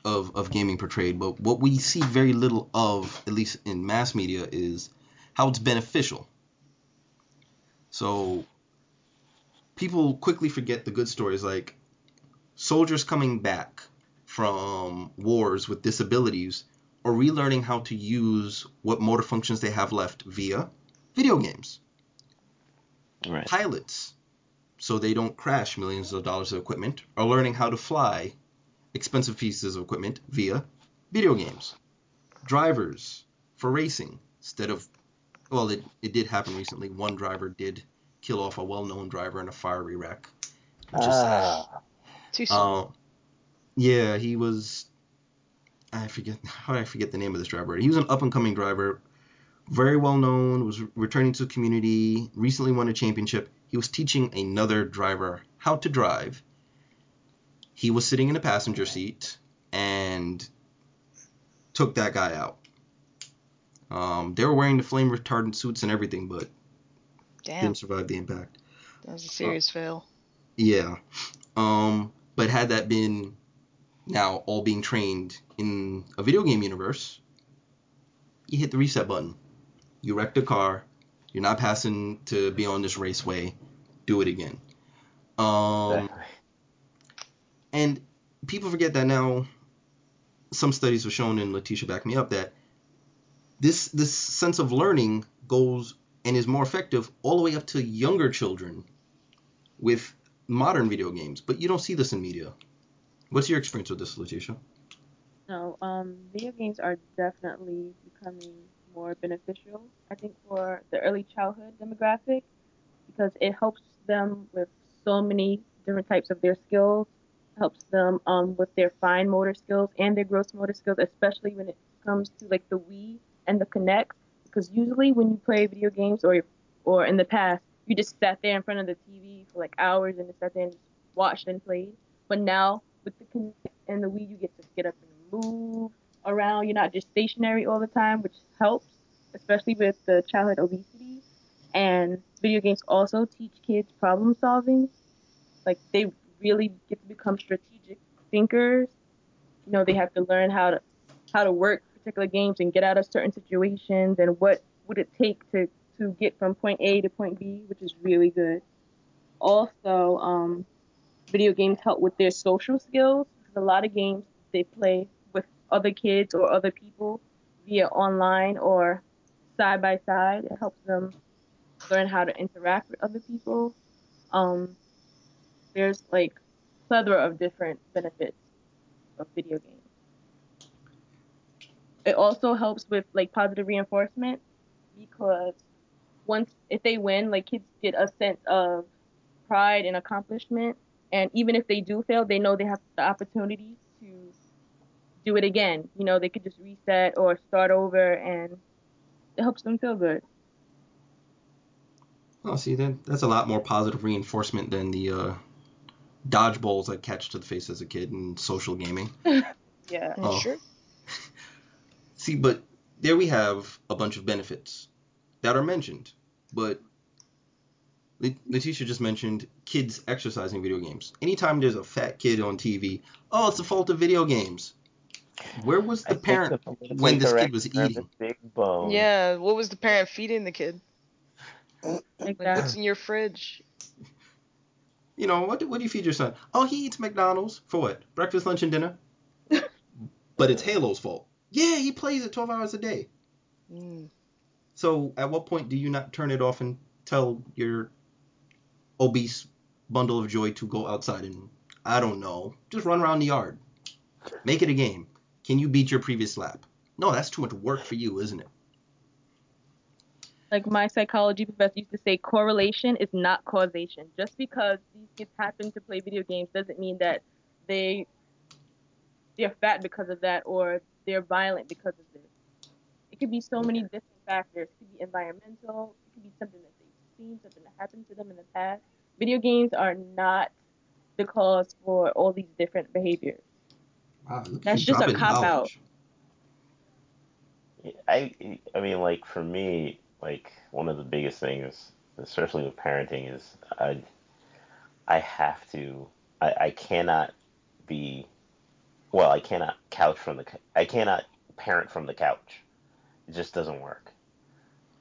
of, of gaming portrayed, but what we see very little of, at least in mass media, is how it's beneficial. So, people quickly forget the good stories like soldiers coming back from wars with disabilities or relearning how to use what motor functions they have left via video games Right. pilots so they don't crash millions of dollars of equipment are learning how to fly expensive pieces of equipment via video games drivers for racing instead of well it, it did happen recently one driver did kill off a well-known driver in a fiery wreck which is sad. Ah, Too soon. Uh, yeah, he was. I forget [laughs] how did I forget the name of this driver. He was an up and coming driver, very well known. Was returning to the community. Recently won a championship. He was teaching another driver how to drive. He was sitting in a passenger seat and took that guy out. Um, they were wearing the flame retardant suits and everything, but Damn, didn't survive the impact. that was a serious fail. Yeah. Um, but had that been now all being trained in a video game universe, you hit the reset button. You wrecked a car. You're not passing to be on this raceway. Do it again. Um, exactly. And people forget that now. Some studies have shown, and Letitia backed me up, that this this sense of learning goes and is more effective all the way up to younger children with modern video games. But you don't see this in media. What's your experience with this, Letitia? No, um, video games are definitely becoming more beneficial. I think for the early childhood demographic because it helps them with so many different types of their skills. Helps them um, with their fine motor skills and their gross motor skills, especially when it comes to like the Wii and the Kinect. Because usually when you play video games or or in the past, you just sat there in front of the TV for like hours and just sat there and just watched and played. But now with the Kinect and the Wii, you get to get up and move around. You're not just stationary all the time, which helps, especially with the childhood obesity. And video games also teach kids problem solving. Like they really get to become strategic thinkers. You know, they have to learn how to how to work particular games and get out of certain situations and what would it take to to get from point A to point B, which is really good. Also, um, video games help with their social skills because a lot of games they play with other kids or other people via online or side by side. It helps them learn how to interact with other people. Um, there's like plethora of different benefits of video games. It also helps with like positive reinforcement because once if they win, like kids get a sense of pride and accomplishment. And even if they do fail, they know they have the opportunity to do it again. You know, they could just reset or start over, and it helps them feel good. Oh, see, that that's a lot more positive reinforcement than the uh, dodgeballs I catch to the face as a kid in social gaming. [laughs] Yeah. Oh. Sure. [laughs] See, but there we have a bunch of benefits that are mentioned, but Le- Letitia just mentioned kids exercising video games. Anytime there's a fat kid on TV, oh, it's the fault of video games. Where was the think parent politically when this kid was eating? Big bone. Yeah. What was the parent feeding the kid? Like, what's in your fridge? You know, what do, what do you feed your son? Oh, he eats McDonald's for what? Breakfast, lunch, and dinner. [laughs] but it's Halo's fault. Yeah, he plays it 12 hours a day. Mm. So at what point do you not turn it off and tell your obese bundle of joy to go outside and I don't know, just run around the yard. Make it a game. Can you beat your previous lap? No, that's too much work for you, isn't it? Like my psychology professor used to say, correlation is not causation. Just because these kids happen to play video games doesn't mean that they they're fat because of that or they're violent because of this. It could be so many different factors. It could be environmental. It could be something that they've seen, something that happened to them in the past. Video games are not the cause for all these different behaviors. Wow, That's just a dropping cop-out. I I mean like for me like one of the biggest things especially with parenting is I I have to I, I cannot be well I cannot couch from the I cannot parent from the couch. It just doesn't work.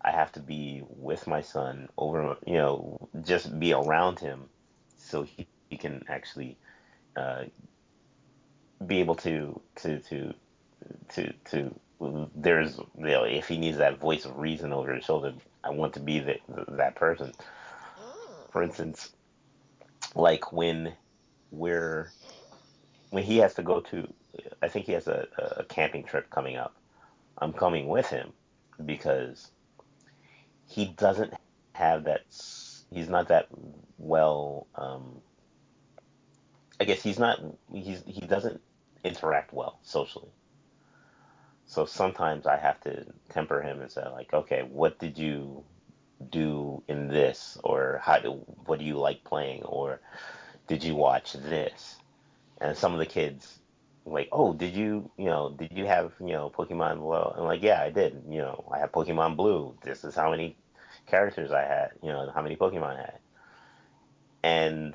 I have to be with my son over you know just be around him so he, he can actually uh, be able to to to to to there's you know if he needs that voice of reason over his shoulder i want to be the, that person. For instance like when we're when he has to go to i think he has a, a camping trip coming up. I'm coming with him because he doesn't have that he's not that well um i guess he's not he's he doesn't interact well socially So sometimes I have to temper him and say like, okay, what did you do in this, or how do what do you like playing, or did you watch this? And some of the kids like, oh, did you, you know, did you have, you know, Pokemon Blue? And like, yeah, I did. You know, I have Pokemon Blue. This is how many characters I had. You know, how many Pokemon I had. And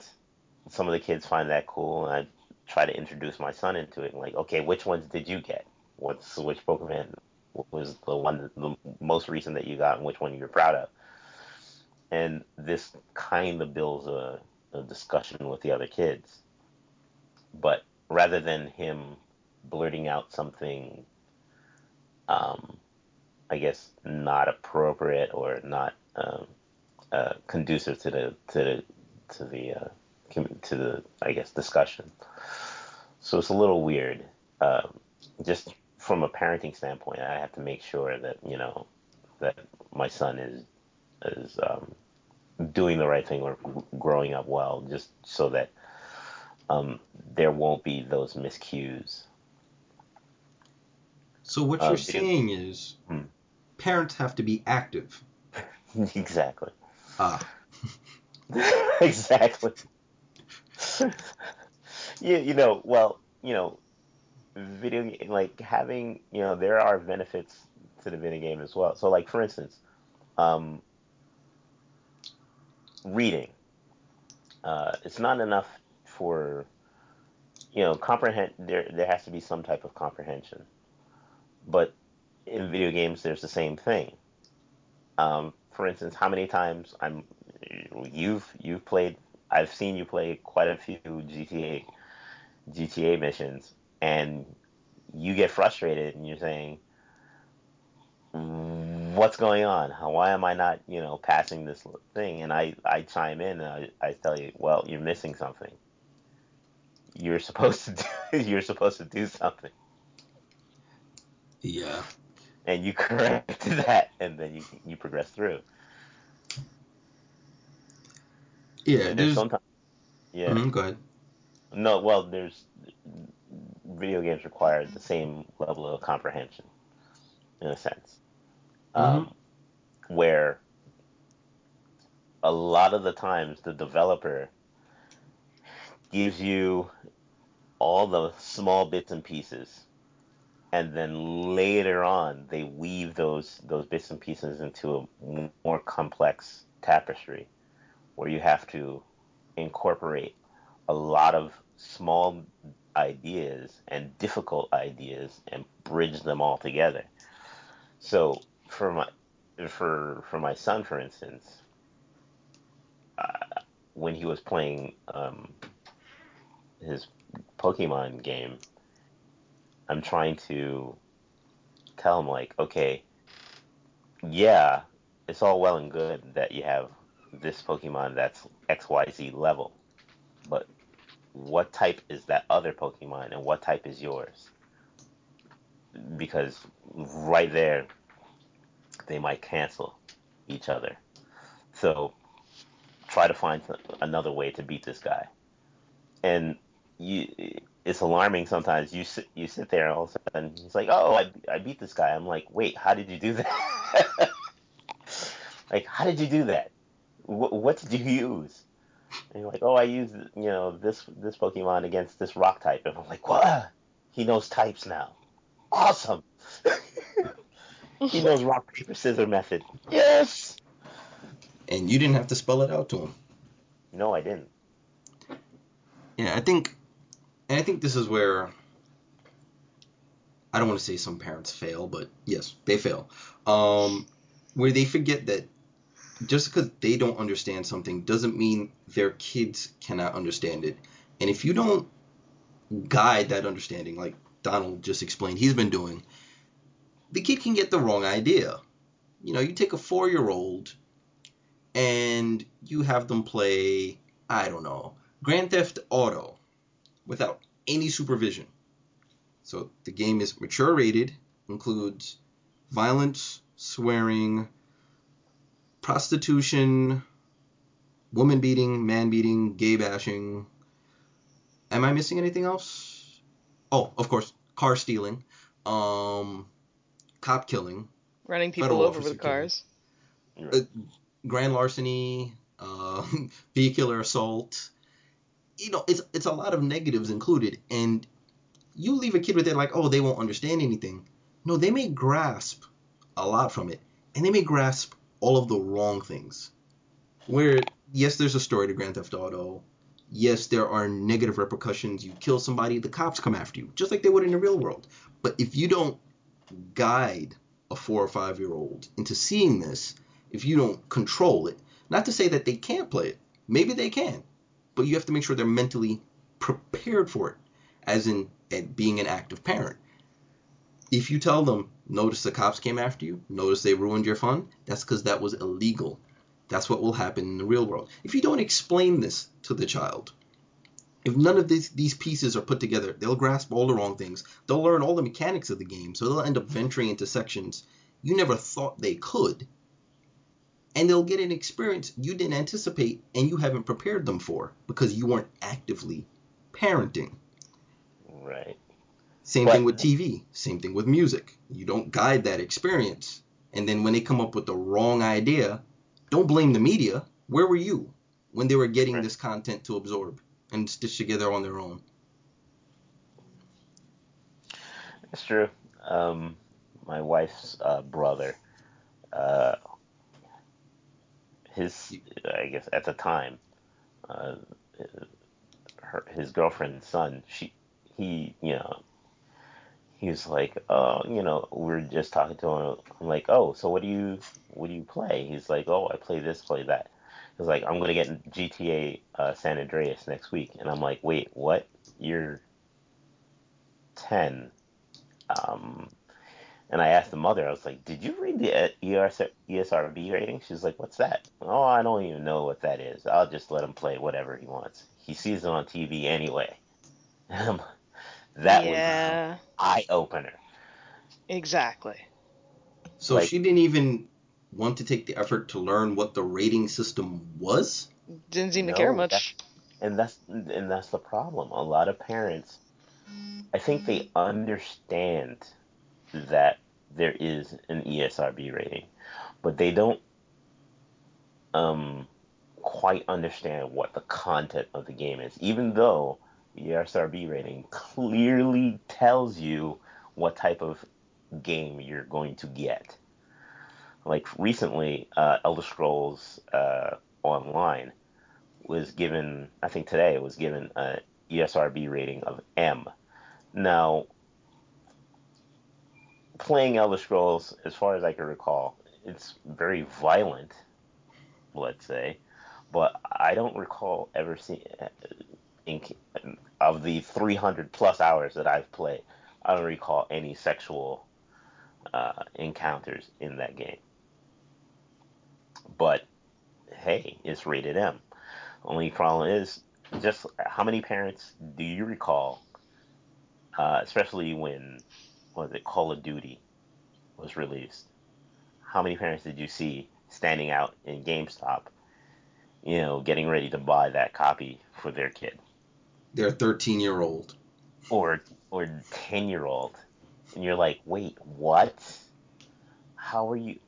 some of the kids find that cool, and I try to introduce my son into it. Like, okay, which ones did you get? What's which Pokemon was the one the most recent that you got, and which one you're proud of? And this kind of builds a, a discussion with the other kids. but rather than him blurting out something, um, I guess not appropriate or not um, uh, conducive to the to the to the uh, to the I guess discussion. So it's a little weird. Um, just from a parenting standpoint, I have to make sure that you know that my son is is um, doing the right thing or growing up well, just so that um, there won't be those miscues. So what Uh, you're video- saying is Hmm. parents have to be active. [laughs] exactly. Ah, [laughs] exactly. [laughs] you, you know, well, you know, video like having, you know, there are benefits to the video game as well. So, like for instance, um, reading. Uh, it's not enough for, you know, comprehend. There, there has to be some type of comprehension. But in video games, there's the same thing. Um, for instance, how many times I'm you've you've played I've seen you play quite a few GTA GTA missions and you get frustrated and you're saying what's going on why am I not you know passing this thing and I I chime in and I, I tell you well you're missing something you're supposed to do, [laughs] you're supposed to do something yeah. and you [laughs] correct that and then you you progress through Yeah, And there's there's. sometimes yeah Mhm, go ahead. No, well, there's video games require the same level of comprehension, in a sense, um, where a lot of the times the developer gives you all the small bits and pieces, and then later on they weave those those bits and pieces into a more complex tapestry, where you have to incorporate a lot of small ideas and difficult ideas and bridge them all together. So for my for for my son, for instance, uh, when he was playing um, his Pokemon game, I'm trying to tell him like, okay, yeah, it's all well and good that you have this Pokemon that's X Y Z level, but what type is that other Pokemon and what type is yours? Because right there, they might cancel each other. So try to find another way to beat this guy. And you, it's alarming sometimes. You sit, you sit there and all of a sudden he's like, "Oh, I, I beat this guy." I'm like, "Wait, how did you do that? [laughs] like, how did you do that? What, what did you use?" And you're like, oh, I used you know this this Pokemon against this rock type, and I'm like, what? He knows types now. Awesome. [laughs] he knows rock paper scissors method. Yes. And you didn't have to spell it out to him. No, I didn't. Yeah, I think, and I think this is where I don't want to say some parents fail, but yes, they fail. Um, where they forget that just because they don't understand something doesn't mean their kids cannot understand it. And if you don't guide that understanding, like Donald just explained, he's been doing, the kid can get the wrong idea. You know, you take a four year old and you have them play, I don't know, Grand Theft Auto without any supervision. So the game is mature rated, includes violence, swearing, prostitution, woman beating, man beating, gay bashing. Am I missing anything else? Oh, of course, car stealing, um, cop killing, Running people over with cars. Right. grand larceny, uh, [laughs] vehicular assault. You know, it's it's a lot of negatives included, and you leave a kid with it like, oh, they won't understand anything. No, they may grasp a lot from it, and they may grasp all of the wrong things. Where yes, there's a story to Grand Theft Auto. Yes, there are negative repercussions. You kill somebody, the cops come after you, just like they would in the real world. But if you don't guide a four or five year old into seeing this, if you don't control it, not to say that they can't play it, maybe they can, but you have to make sure they're mentally prepared for it, as in being an active parent. If you tell them, notice the cops came after you, notice they ruined your fun, that's because that was illegal. That's what will happen in the real world. If you don't explain this to the child, if none of these, these pieces are put together, they'll grasp all the wrong things. They'll learn all the mechanics of the game, so they'll end up venturing into sections you never thought they could. And they'll get an experience you didn't anticipate and you haven't prepared them for because you weren't actively parenting. Right. Same But- thing with TV, same thing with music. You don't guide that experience. And then when they come up with the wrong idea, don't blame the media. Where were you when they were getting Right. this content to absorb and stitch together on their own? It's true. Um, my wife's uh, brother, uh, his, I guess at the time, uh, her, his girlfriend's son, she, he, you know, he was like, oh, you know, we are just talking to him. I'm like, oh, so what do you, what do you play? He's like, oh, I play this, play that. He's like, I'm gonna get GTA uh, San Andreas next week, and I'm like, wait, what? You're ten. Um, and I asked the mother, I was like, did you read the uh, ESRB rating? She's like, what's that? Oh, I don't even know what that is. I'll just let him play whatever he wants. He sees it on TV anyway. [laughs] that was yeah, an eye opener. exactly. So Like- she didn't even want to take the effort to learn what the rating system was? Didn't seem to No, care that- much. and that's and that's the problem. A lot of parents, I think they understand that there is an ESRB rating, but they don't um quite understand what the content of the game is. Even though ESRB rating clearly tells you what type of game you're going to get. Like recently, uh, Elder Scrolls uh, Online was given, I think today it was given a ESRB rating of M. Now, playing Elder Scrolls, as far as I can recall, it's very violent, let's say, but I don't recall ever seeing, in, of the 300 plus hours that I've played, I don't recall any sexual uh, encounters in that game. But hey, it's rated M. Only problem is just how many parents do you recall, uh, especially when was it Call of Duty was released? How many parents did you see standing out in GameStop, you know, getting ready to buy that copy for their kid Their 13 year old. or or ten year old, and you're like, wait, what? How are you?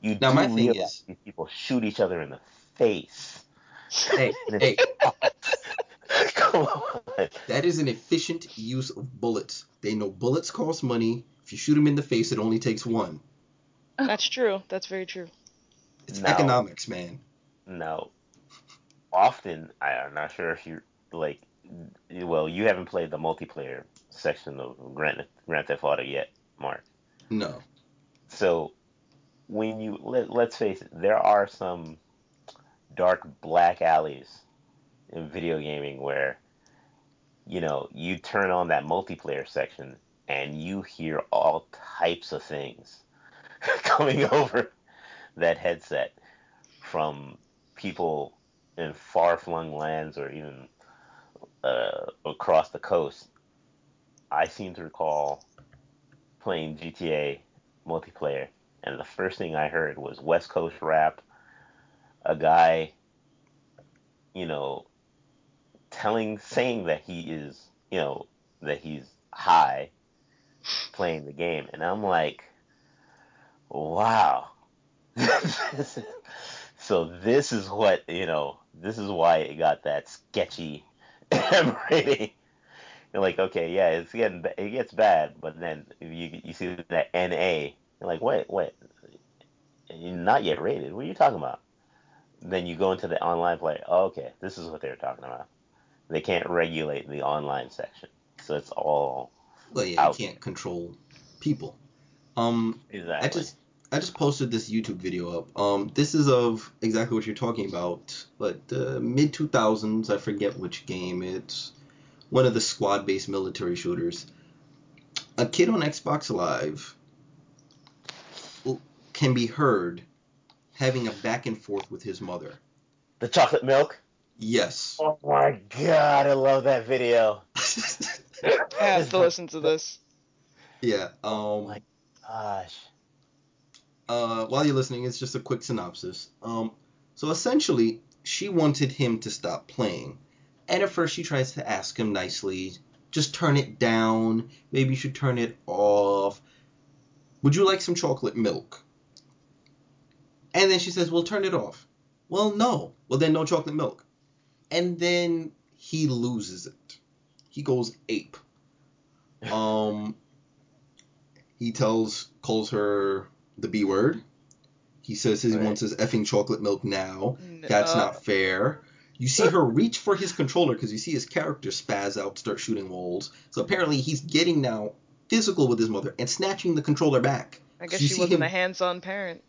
You Now, do my thing realize is- these people shoot each other in the face. Hey, [laughs] hey, [laughs] Come on. that is an efficient use of bullets. They know bullets cost money. If you shoot them in the face, it only takes one. That's true. That's very true. It's No. economics, man. No. Often, I, I'm not sure if you like. Well, you haven't played the multiplayer section of Grand, Grand Theft Auto yet, Mark. No. So, when you let, let's face it, there are some dark black alleys in video gaming where you know you turn on that multiplayer section and you hear all types of things [laughs] coming over that headset from people in far-flung lands or even uh, across the coast. I seem to recall playing GTA multiplayer, and the first thing I heard was West Coast rap, a guy, you know, telling, saying that he is, you know, that he's high playing the game, and I'm like, wow. [laughs] so this is what you know. This is why it got that sketchy [laughs] Rating. You're like, okay, yeah, it's getting it gets bad, but then you you see that NA. You're like, wait, wait, you're not yet rated. What are you talking about? Then you go into the online play. Oh, okay, this is what they're talking about. They can't regulate the online section, so it's all Well, yeah, you can't control people. Um, exactly. I just I just posted this YouTube video up. Um, this is of exactly what you're talking about, but uh, mid 2000s. I forget which game. It's one of the squad-based military shooters. A kid on Xbox Live can be heard having a back and forth with his mother. The chocolate milk. Yes. Oh my god, I love that video. I have to listen to this. Yeah. Um, oh my gosh. Uh, while you're listening, it's just a quick synopsis. Um, so essentially, she wanted him to stop playing, and at first she tries to ask him nicely, just turn it down. Maybe you should turn it off. Would you like some chocolate milk? And then she says, well, turn it off. Well, no. Well, then no chocolate milk. And then he loses it. He goes ape. [laughs] Um, he tells, calls her the B word. He says he Right. wants his effing chocolate milk now. N- That's uh, not fair. You see her reach for his controller because you see his character spaz out, start shooting walls. So apparently he's getting now physical with his mother and snatching the controller back. I guess you she see wasn't him- a hands-on parent.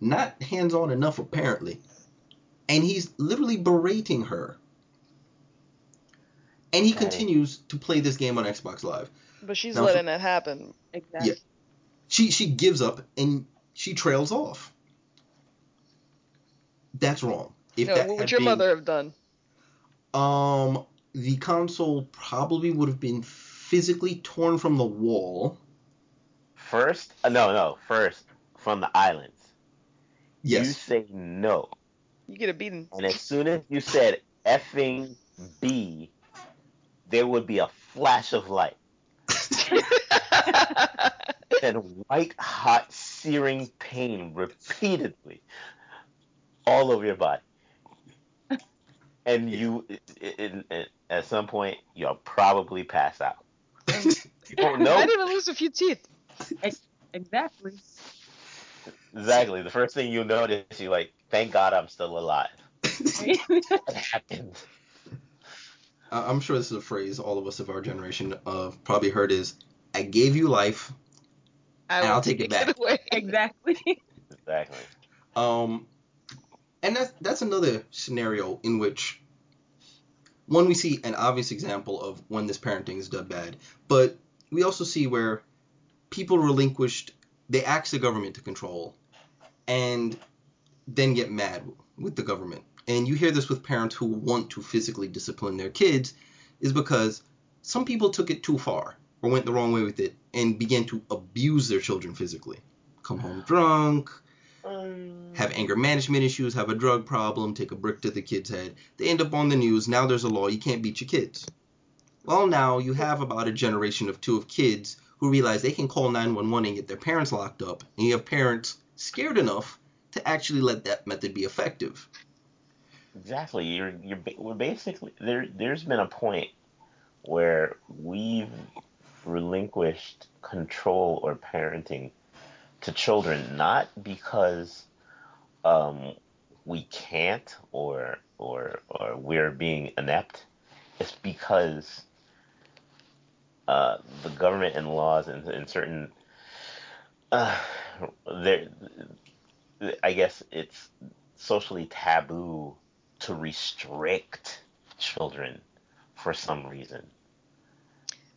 Not hands on enough, apparently. And he's literally berating her. And he Dang. continues to play this game on Xbox Live. But she's Now, letting it happen. Exactly. Yeah. She she gives up and she trails off. That's wrong. If No, that what would your been- mother have done? Um, the console probably would have been physically torn from the wall. First, uh, no, no. First, from the islands. Yes. You say no, You get a beating. and as soon as you said effing B, there would be a flash of light [laughs] [laughs] [laughs] and white hot searing pain repeatedly all over your body. [laughs] And you, i- i- i- at some point, you'll probably pass out. You won't [laughs] know Might even lose a few teeth. Exactly. exactly. The first thing you'll notice, you're like, "Thank God I'm still alive." [laughs] What happened? I- I'm sure this is a phrase all of us of our generation have probably heard is, I gave you life. I And will I'll take it back. away. [laughs] exactly. Exactly. Um, and that's, that's another scenario in which, one, we see an obvious example of when this parenting is done bad, but we also see where people relinquished, they ask the government to control, and then get mad with the government. And you hear this with parents who want to physically discipline their kids, is because some people took it too far or went the wrong way with it and began to abuse their children physically. Come home drunk, Um, have anger management issues, have a drug problem, take a brick to the kid's head. They end up on the news. Now there's a law you can't beat your kids. Well, now you have about a generation of two of kids who realize they can call 911 and get their parents locked up, and you have parents scared enough to actually let that method be effective. Exactly. You're you're we're basically there. There's been a point where we've relinquished control or parenting to children, not because um, we can't or or or we're being inept. It's because uh, the government and laws and, and certain uh, there. I guess it's socially taboo to restrict children for some reason.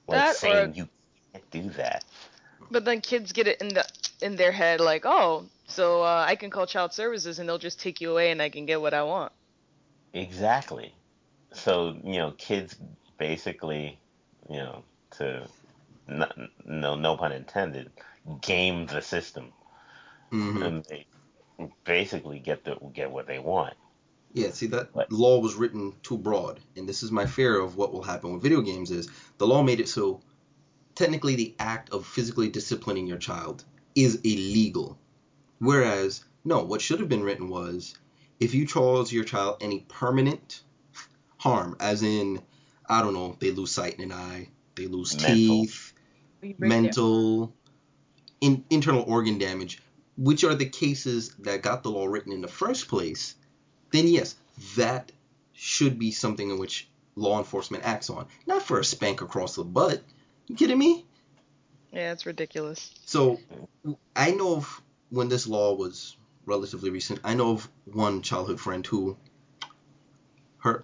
Like That or- saying you can't do that. But then kids get it in the in their head like, oh, so uh, I can call child services and they'll just take you away and I can get what I want. Exactly. So, you know, kids basically, you know, to no no pun intended, game the system hmm and they basically get the get what they want. Yeah, see that Right. law was written too broad, and this is my fear of what will happen with video games is the law made it so technically the act of physically disciplining your child is illegal. Whereas no, what should have been written was if you cause your child any permanent harm, as in I don't know, they lose sight in an eye, they lose Mental. teeth, We break their mental, in, internal organ damage, which are the cases that got the law written in the first place, then yes, that should be something in which law enforcement acts on. Not for a spank across the butt. You kidding me? Yeah, it's ridiculous. So I know of when this law was relatively recent, I know of one childhood friend who her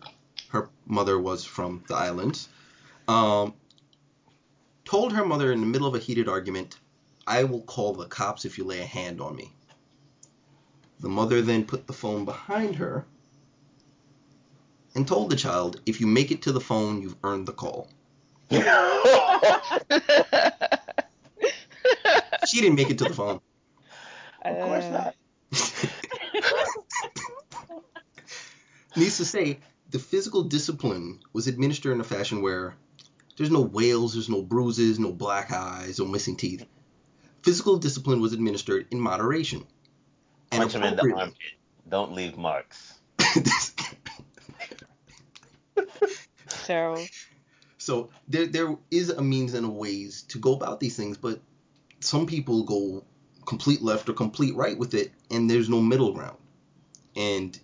her mother was from the islands. Um, told her mother in the middle of a heated argument, "I will call the cops if you lay a hand on me." The mother then put the phone behind her and told the child, "If you make it to the phone, you've earned the call." [laughs] She didn't make it to the phone. Of course not. [laughs] Needs to say, the physical discipline was administered in a fashion where there's no wails, there's no bruises, no black eyes, no missing teeth. Physical discipline was administered in moderation. And Punch him in the appropriately. armpit. Don't leave marks. [laughs] terrible. so there there is a means and a ways to go about these things, but some people go complete left or complete right with it, and there's no middle ground. And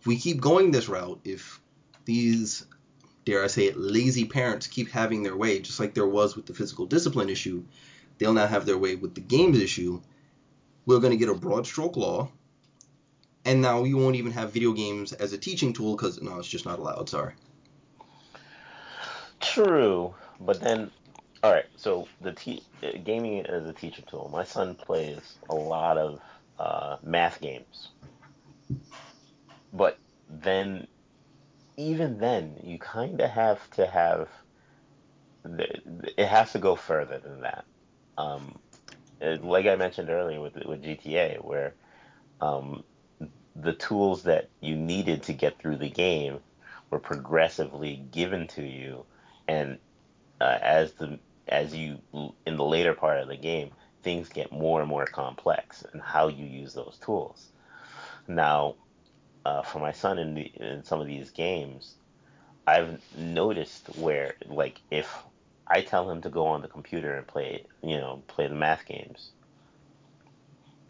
if we keep going this route, if these dare I say it, lazy parents keep having their way, just like there was with the physical discipline issue, they'll now have their way with the games issue. We're going to get a broad stroke law, and now we won't even have video games as a teaching tool because no, it's just not allowed. Sorry. True, but then, all right. So the te- gaming as a teaching tool. My son plays a lot of uh, math games, but then, even then, you kind of have to have. the- It has to go further than that. Um, like I mentioned earlier with with GTA, where um, the tools that you needed to get through the game were progressively given to you, and uh, as the as you in the later part of the game, things get more and more complex and how you use those tools. Now, uh, for my son in the in some of these games, I've noticed where like if I tell him to go on the computer and play, you know, play the math games,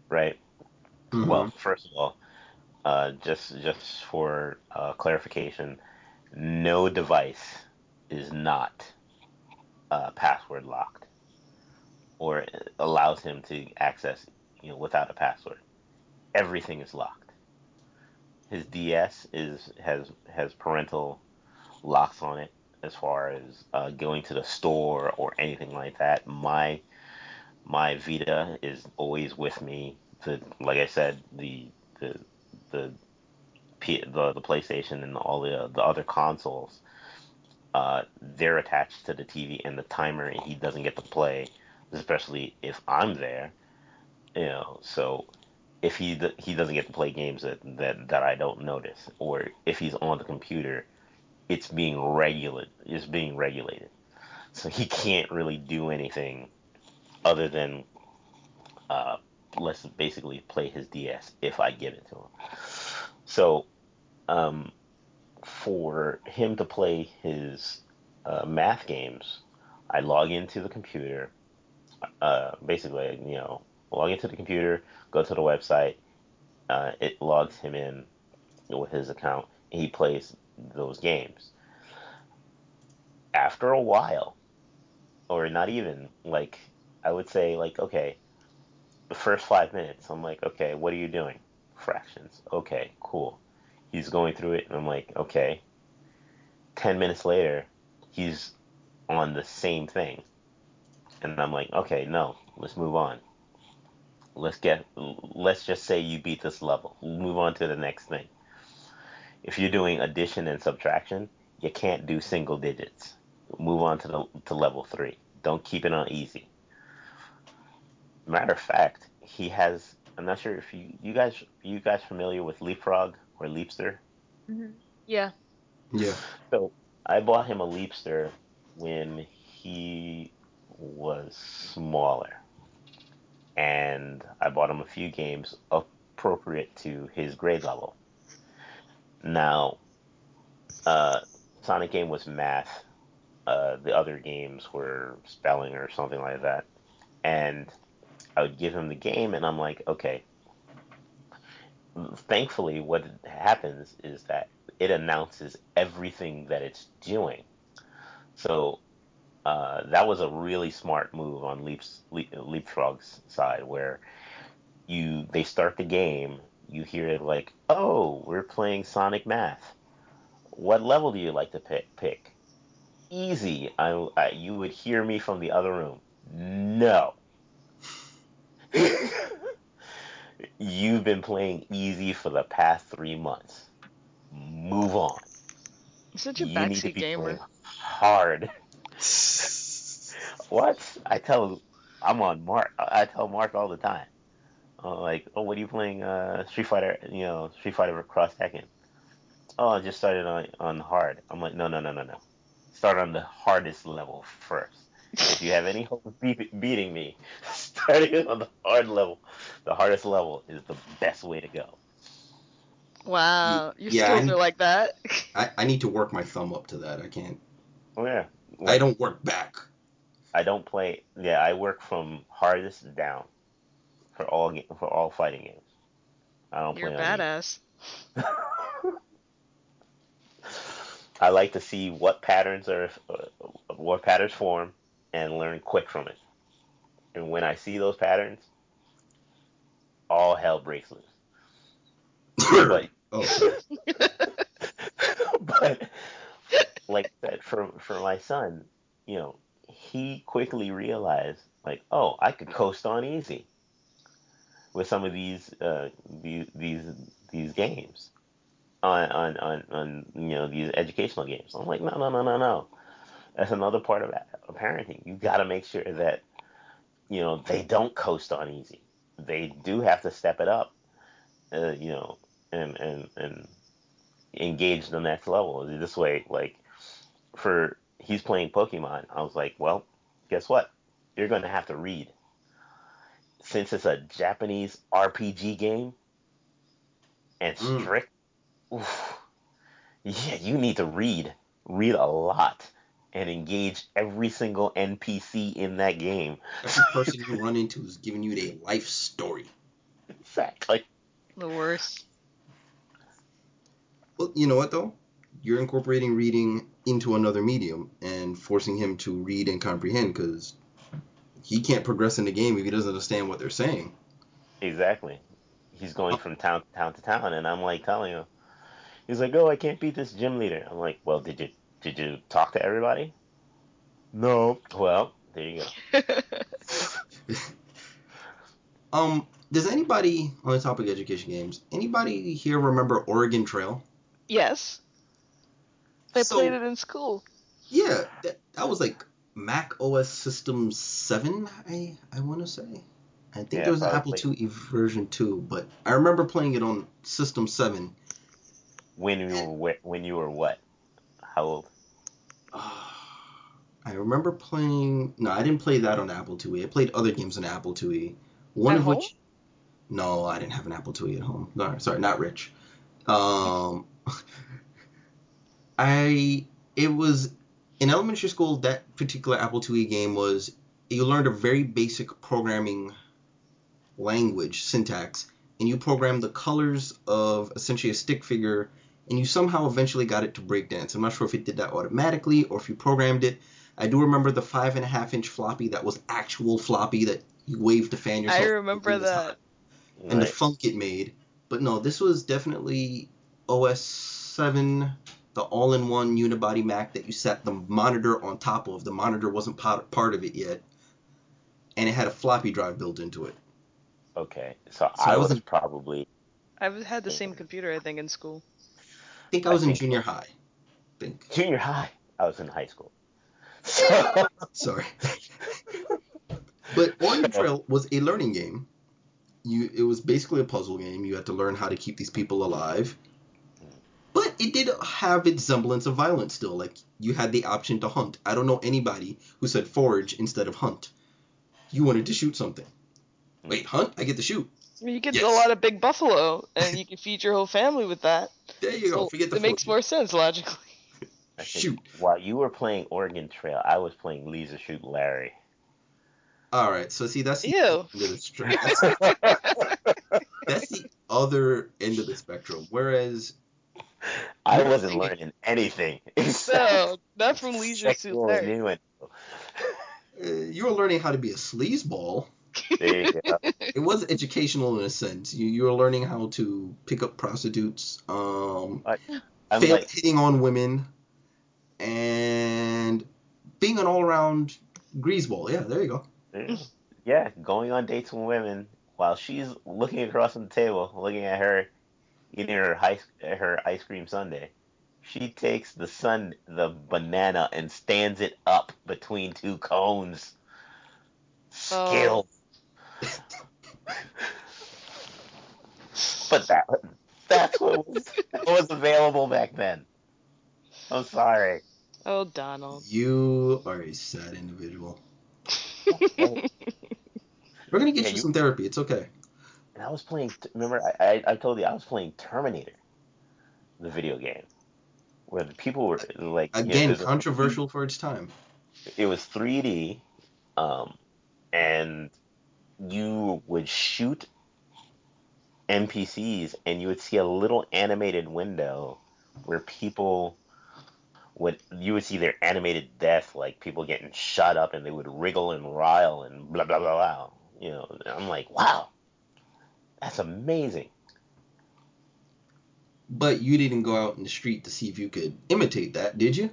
right? Mhm. Well, first of all, uh, just just for uh, clarification, no device is not uh, password locked or allows him to access you know without a password. Everything is locked. His DS is has has parental locks on it as far as uh, going to the store or anything like that. My my Vita is always with me. The like I said, the the the the, the PlayStation and all the the other consoles, uh, they're attached to the TV and the timer, and he doesn't get to play, especially if I'm there. You know, so if he he doesn't get to play games that, that that I don't notice, or if he's on the computer, it's being regulated. It's being regulated, so he can't really do anything other than uh, let's basically play his DS if I give it to him. So um, for him to play his uh, math games, I log into the computer. Uh, basically, you know, log into the computer, go to the website. Uh, it logs him in with his account. He plays those games. After a while, or not even like I would say, like okay, the first five minutes, I'm like, okay, what are you doing? Fractions. Okay, cool. He's going through it, and I'm like, okay. Ten minutes later, he's on the same thing, and I'm like, okay, no, let's move on. Let's get, let's just say you beat this level. Move on to the next thing. If you're doing addition and subtraction, you can't do single digits. Move on to the to level three. Don't keep it on easy. Matter of fact, he has. I'm not sure if you you guys you guys familiar with Leapfrog or Leapster. hmm Yeah. Yeah. So I bought him a Leapster when he was smaller, and I bought him a few games appropriate to his grade level. Now, uh, Sonic game was math. Uh, the other games were spelling or something like that, and I would give him the game, and I'm like, okay. Thankfully, what happens is that it announces everything that it's doing. So uh, that was a really smart move on Leaps, Leap, Leapfrog's side, where you they start the game, you hear it like, "Oh, we're playing Sonic Math. What level do you like to pick?" pick? Easy. I, I you would hear me from the other room. No. [laughs] You've been playing easy for the past three months. Move on. Such a You need to backseat be gamer. playing hard. [laughs] What? I tell I'm on Mark. I tell Mark all the time. Uh, like, oh, what are you playing? Uh, Street Fighter. You know, Street Fighter Cross Tekken. Oh, I just started on on hard. I'm like, no, no, no, no, no. Start on the hardest level first. If you have any [laughs] hope of be- beating me, [laughs] starting on the hard level, the hardest level is the best way to go. Wow, your yeah, skills I- are like that. I, I need to work my thumb up to that. I can't. Oh yeah. I don't work back. I don't play. Yeah, I work from hardest down for all for all fighting games. I don't You're play on badass. [laughs] I like to see what patterns are uh, what patterns form and learn quick from it. And when I see those patterns, all hell breaks loose. [coughs] But oh, [laughs] but like that for for my son, you know, he quickly realized like, oh, I could coast on easy with some of these uh these these these games on on on, on you know these educational games. I'm like, no no no no no. That's another part of, parenting. You got to make sure that you know they don't coast on easy. They do have to step it up, uh, you know, and and and engage the next level. This way, like for he's playing Pokemon, I was like, well, guess what? You're going to have to read. Since it's a Japanese RPG game and Mm. strict, oof, yeah, you need to read, read a lot, and engage every single NPC in that game. every person you run into is giving you a life story. Exactly. The worst. Well, you know what though? You're incorporating reading into another medium and forcing him to read and comprehend because he can't progress in the game if he doesn't understand what they're saying. Exactly. He's going from town to town to town, and I'm like telling him, he's like, "Oh, I can't beat this gym leader." I'm like, "Well, did you did you talk to everybody?" No. Well, there you go. [laughs] um, does anybody on the topic of education games, anybody here remember Oregon Trail? yes. I So- played it in school. Yeah, that, that was like Mac OS System 7, I I want to say. I think Yeah, there was an. Apple IIe version 2, but I remember playing it on System 7. When you were wh- when you were what? How old? I remember playing. No, I didn't play that on Apple IIe. I played other games on Apple IIe. One At of home? which. No, I didn't have an Apple IIe at home. No, sorry, not rich. Um, [laughs] I. It was in elementary school. That particular Apple IIe game was you learned a very basic programming language syntax, and you programmed the colors of essentially a stick figure and you somehow eventually got it to breakdance. I'm not sure if it did that automatically or if you programmed it. I do remember the five and a half inch floppy that was actual floppy that you waved to fan yourself. I remember that. hot, And the funk it made. But no, this was definitely OS 7, the all in one unibody Mac that you set the monitor on top of. The monitor wasn't part, part of it yet. And it had a floppy drive built into it. Okay, so, So I I was wasn't- probably I've had the same computer, I think, in school. I think I I was in junior high. I think. junior high. I was in high school. [laughs] Sorry. [laughs] but Oregon Trail was a learning game. You it was basically a puzzle game. You had to learn how to keep these people alive. But it did have its semblance of violence still. Like you had the option to hunt. I don't know anybody who said forage instead of hunt. You wanted to shoot something. Hmm. Wait, hunt? I get to shoot. You get Yes. a lot of big buffalo, and you can feed your whole family with that. There you go. Forget the it makes foraging. more sense logically. Shoot. While you were playing Oregon Trail, I was playing Leisure Suit Larry. All right. So see, that's the Ew. end of the str- that's, that's the other end of the spectrum. Whereas I wasn't learning anything [laughs] except No, not from Leisure Suit sexual Larry. innuendo. uh, you were learning how to be a sleazeball. There you go. It was educational in a sense. You you were learning how to pick up prostitutes, um, I'm fail- like, hitting on women, and being an all around greaseball. Yeah, there you go. yeah, going on dates with women while she's looking across from the table, looking at her eating her ice her ice cream sundae. She takes the sun the banana and stands it up between two cones. Skill. Oh. [laughs] but that that's what was, what was available back then. I'm sorry. Oh, Donald. You are a sad individual. [laughs] We're gonna get Yeah, you you- some therapy. It's okay. And I was playing. Remember, I, I I told you I was playing Terminator, the video game, where the people were like you know, Again, there's a- controversial for its time. it was 3D, um, and you would shoot NPCs, and you would see a little animated window where people would you would see their animated death, like people getting shot up, and they would wriggle and rile and blah blah blah blah. You know, I'm like, wow, that's amazing. But you didn't go out in the street to see if you could imitate that, did you?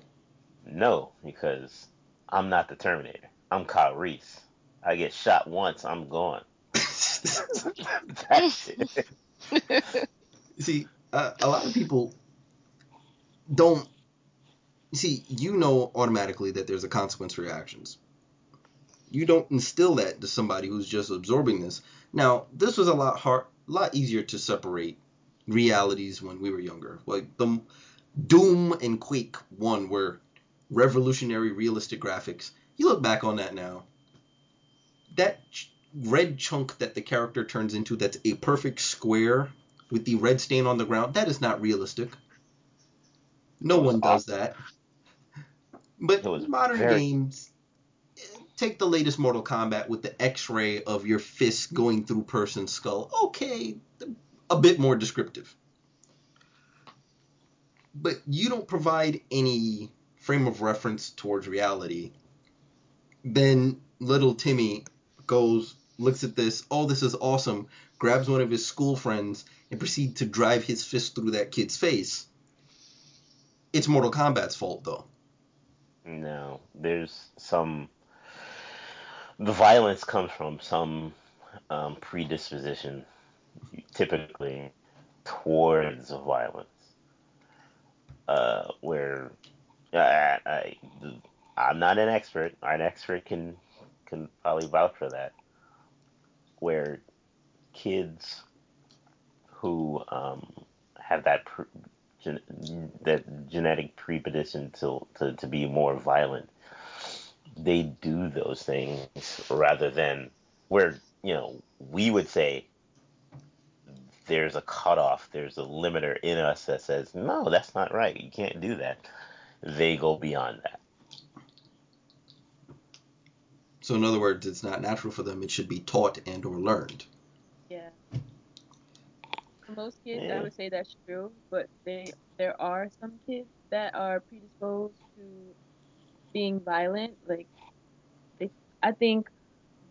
No, because I'm not the Terminator. I'm Kyle Reese. I get shot once, I'm gone. [laughs] That's it. [laughs] see, uh, a lot of people don't. See, you know automatically that there's a consequence for your actions. You don't instill that to somebody who's just absorbing this. Now, this was a lot hard, a lot easier to separate realities when we were younger. Like the Doom and Quake one were revolutionary, realistic graphics. You look back on that now. That ch- red chunk that the character turns into, that's a perfect square with the red stain on the ground, that is not realistic. No one does that. But modern very- games, take the latest Mortal Kombat with the X-ray of your fist going through person's skull. Okay, a bit more descriptive. But you don't provide any frame of reference towards reality. Then little Timmy goes, looks at this, oh, this is awesome, grabs one of his school friends, and proceeds to drive his fist through that kid's face. It's Mortal Kombat's fault, though. No, there's some. The violence comes from some um, predisposition, typically towards violence. Uh, where I, I, I'm not an expert. An expert can can probably vouch for that. Where kids who um, have that pr- gen- that genetic predisposition to, to to be more violent, they do those things rather than where you know we would say there's a cutoff, there's a limiter in us that says no, that's not right. You can't do that. They go beyond that. So in other words, it's not natural for them. It should be taught and or learned. Yeah. For most kids, Yeah. I would say that's true, but they there are some kids that are predisposed to being violent. Like, they, I think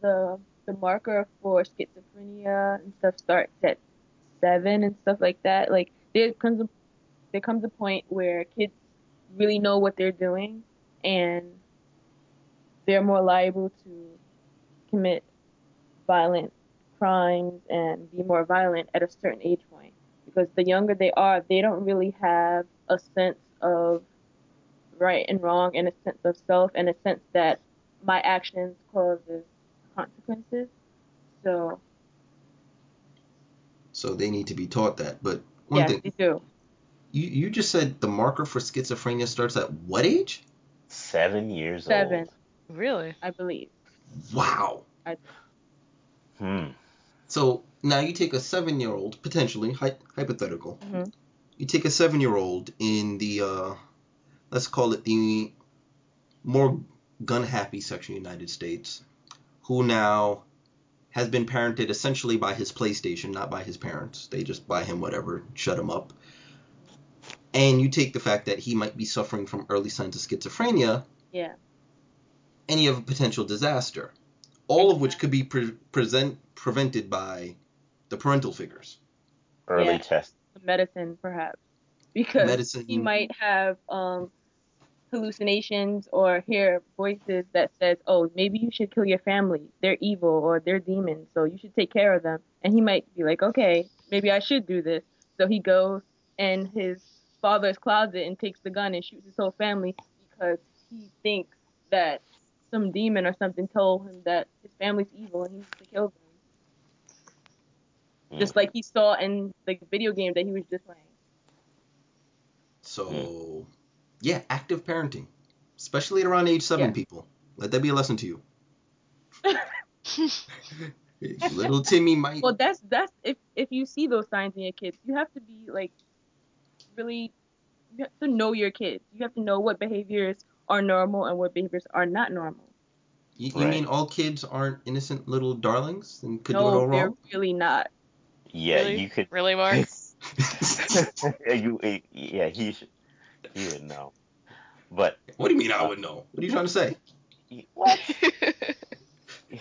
the the marker for schizophrenia and stuff starts at seven and stuff like that. Like, there comes a there comes a point where kids really know what they're doing and they're more liable to commit violent crimes and be more violent at a certain age point because the younger they are they don't really have a sense of right and wrong and a sense of self and a sense that my actions causes consequences so So they need to be taught that. But one yes thing, they do you, you just said the marker for schizophrenia starts at what age? Seven years Seven. old. Really? i believe Wow. Hmm. So now you take a seven-year-old, potentially hy- hypothetical. Mhm. You take a seven-year-old in the, uh, let's call it the more gun-happy section of the United States, who now has been parented essentially by his PlayStation, not by his parents. They just buy him whatever, shut him up. And you take the fact that he might be suffering from early signs of schizophrenia, yeah and you have a potential disaster. all of which could be pre- present prevented by the parental figures. Early Yeah. test. medicine perhaps because Medicine. he might have um hallucinations or hear voices that says oh maybe you should kill your family. They're evil or they're demons so you should take care of them. And he might be like okay maybe i should do this. So he goes in his father's closet and takes the gun and shoots his whole family because he thinks that some demon or something told him that his family's evil and he needs to kill them. Mm. just like he saw in the video game that he was just playing. So, yeah, active parenting, especially at around age seven, Yeah. people. Let that be a lesson to you. [laughs] [laughs] Little Timmy might. Well, that's that's if if you see those signs in your kids, you have to be like really you have to know your kids. You have to know what behaviors are normal and what behaviors are not normal. You, you Right. mean all kids aren't innocent little darlings and could do it all wrong? no, they're really not. Yeah, really? you could. Really, Mark? yeah, [laughs] you. Eh, yeah, he should. He would know. But what do you mean I would know? What are you trying to say? what? [laughs]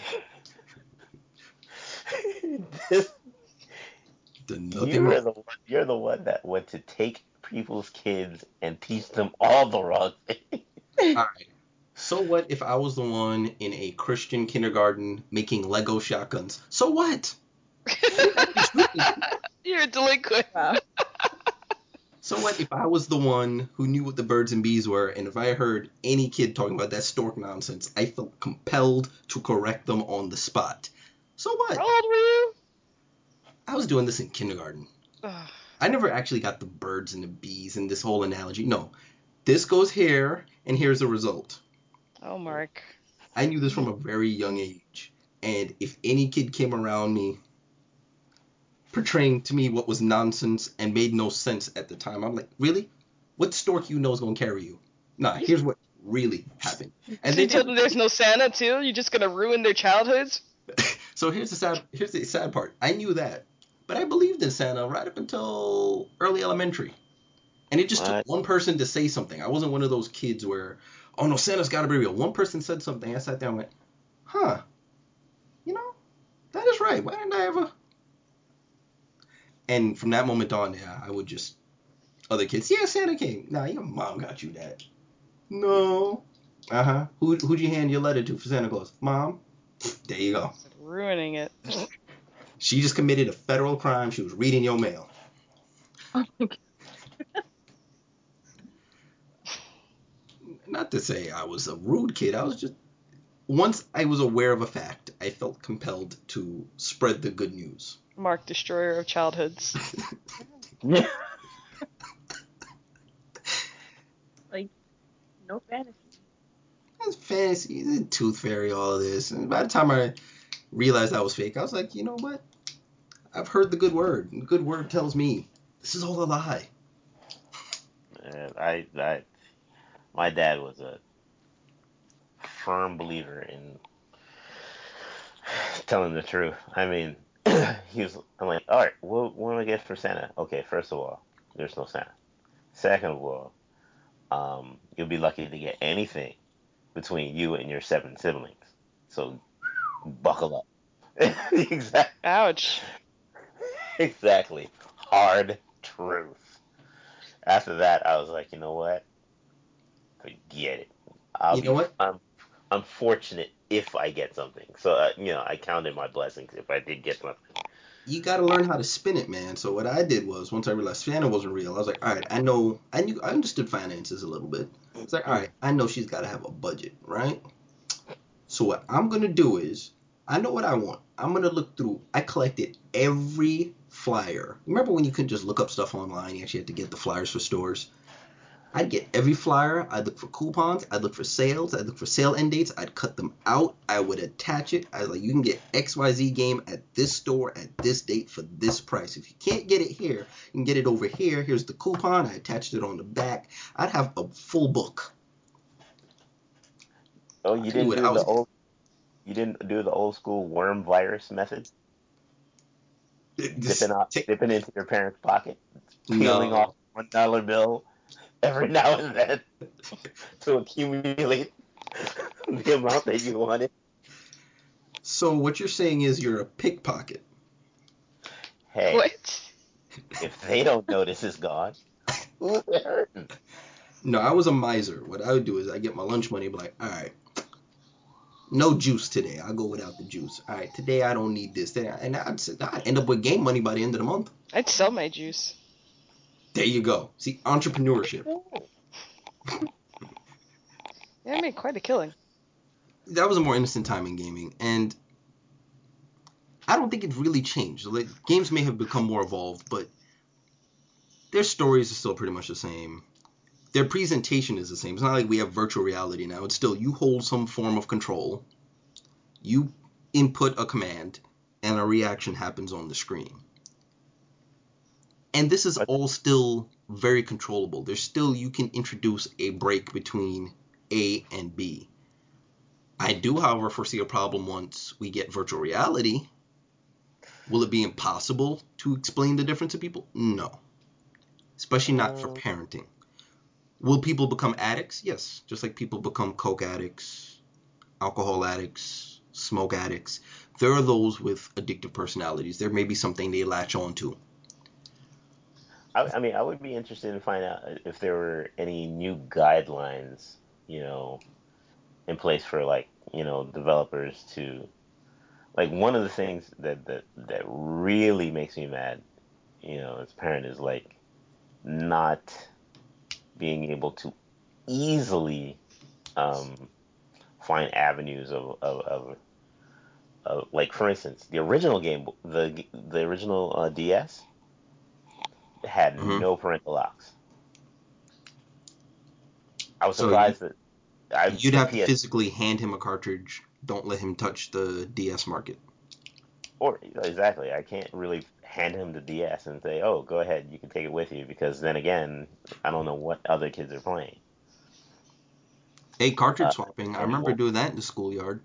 this, you're the one. You're the one that went to take people's kids and teach them all the wrong things. All right. So what if I was the one in a Christian kindergarten making Lego shotguns? So what? [laughs] You're a delinquent. Wow. So what if I was the one who knew what the birds and bees were, and if I heard any kid talking about that stork nonsense, I felt compelled to correct them on the spot. So what? How old were you? I was doing this in kindergarten. I never actually got the birds and the bees and this whole analogy. No. This goes here, and here's the result. Oh, Mark. I knew this from a very young age. And if any kid came around me portraying to me what was nonsense and made no sense at the time, I'm like, really? What stork you know is going to carry you? Nah, here's what really happened. And so you then, told them there's no Santa too? You're just gonna ruin their childhoods? [laughs] so here's the sad here's the sad part. I knew that, but I believed in Santa right up until early elementary. And it just What? took one person to say something. I wasn't one of those kids where, oh no, Santa's got to be real. One person said something. I sat there and went, huh, you know, that is right. Why didn't I ever? And from that moment on, yeah, I would just other kids, yeah, Santa came. Nah, your mom got you that. No. Uh huh. Who who'd you hand your letter to for Santa Claus? Mom. [laughs] There you go. Ruining it. [laughs] She just committed a federal crime. She was reading your mail. Oh my God. Not to say I was a rude kid. I was just once I was aware of a fact, I felt compelled to spread the good news. Mark, destroyer of childhoods. [laughs] Like no fantasy. That's fantasy, the tooth fairy, all of this. And by the time I realized that was fake, I was like, you know what? I've heard the good word. The good word tells me this is all a lie. And I, I, my dad was a firm believer in telling the truth. I mean, [clears throat] he was. I'm like, all right, what, what do I get for Santa? Okay, first of all, there's no Santa. Second of all, um, you'll be lucky to get anything between you and your seven siblings. So buckle up. [laughs] exactly. Ouch. Exactly. Hard truth. After that, I was like, you know what? Forget it. I'll You be, know what? I'm, I'm fortunate if I get something. So, uh, you know, I counted my blessings if I did get something. You got to learn how to spin it, man. So what I did was once I realized Santa wasn't real, I was like, all right, I know, I knew, I understood finances a little bit. It's like, all right, I know she's got to have a budget, right? So what I'm gonna do is, I know what I want. I'm gonna look through. I collected every flyer. Remember when you couldn't just look up stuff online? You actually had to get the flyers for stores. I'd get every flyer. I'd look for coupons. I'd look for sales. I'd look for sale end dates. I'd cut them out. I would attach it. I was like, you can get XYZ game at this store at this date for this price. If you can't get it here, you can get it over here. Here's the coupon. I attached it on the back. I'd have a full book. Oh, you didn't do was- the old, you didn't do the old school worm virus method, dipping off, take- dipping into your parents' pocket, peeling No. off one dollar bill every [laughs] now and then [laughs] to accumulate the amount that you wanted. So what you're saying is you're a pickpocket. Hey, What? [laughs] if they don't notice it's gone, who's it hurting? No, I was a miser. What I would do is I get my lunch money, be like, all right, no juice today. I'll go without the juice. All right, today I don't need this. And I'd, I'd end up with game money by the end of the month. I'd sell my juice. There you go. See, entrepreneurship. Yeah, I made quite a killing. That was a more innocent time in gaming, and I don't think it really changed. Like games may have become more evolved, but their stories are still pretty much the same. Their presentation is the same. It's not like we have virtual reality now. It's still you hold some form of control, you input a command, and a reaction happens on the screen. And this is all still very controllable. There's still you can introduce a break between A and B. I do, however, foresee a problem once we get virtual reality. Will it be impossible to explain the difference to people? No. Especially not for Uh, parenting. Will people become addicts? Yes. Just like people become coke addicts, alcohol addicts, smoke addicts. There are those with addictive personalities. There may be something they latch on to. I, I mean, I would be interested in find out if there were any new guidelines, you know, in place for like, you know, developers to, like, one of the things that that that really makes me mad, you know, as a parent is like not being able to easily um, find avenues of of, of of like for instance the original game the the original uh, DS had Mhm. no parental locks. I was So you- surprised that I, You'd have to physically hand him a cartridge. Don't let him touch the DS market. Or exactly, I can't really hand him the DS and say, "Oh, go ahead, you can take it with you," because then again, I don't know what other kids are playing. Hey, cartridge Uh, swapping. I remember doing that in the schoolyard.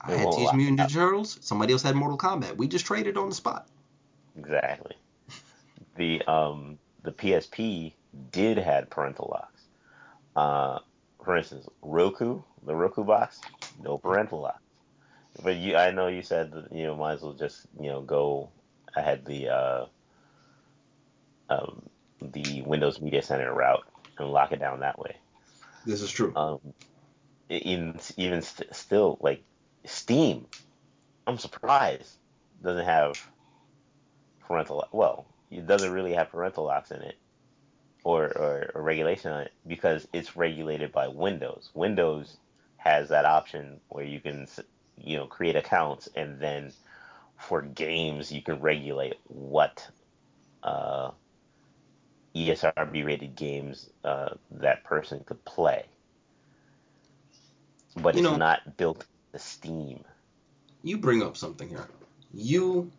I had Teenage Mutant. Ninja Turtles. Somebody else had Mortal Kombat. We just traded on the spot. Exactly. The um the PSP did had parental locks. Uh, for instance, Roku, the Roku box, no parental locks. But you, I know you said that you know might as well just you know go ahead the uh, um, the Windows Media Center route and lock it down that way. This is true. Um, in even st- still like Steam, I'm surprised doesn't have parental. Well, it doesn't really have parental locks in it, or or, or regulation on it because it's regulated by Windows. Windows has that option where you can you know create accounts and then for games you can regulate what uh, ESRB rated games uh, that person could play. But You it's know- not built to Steam. You bring up something here. You,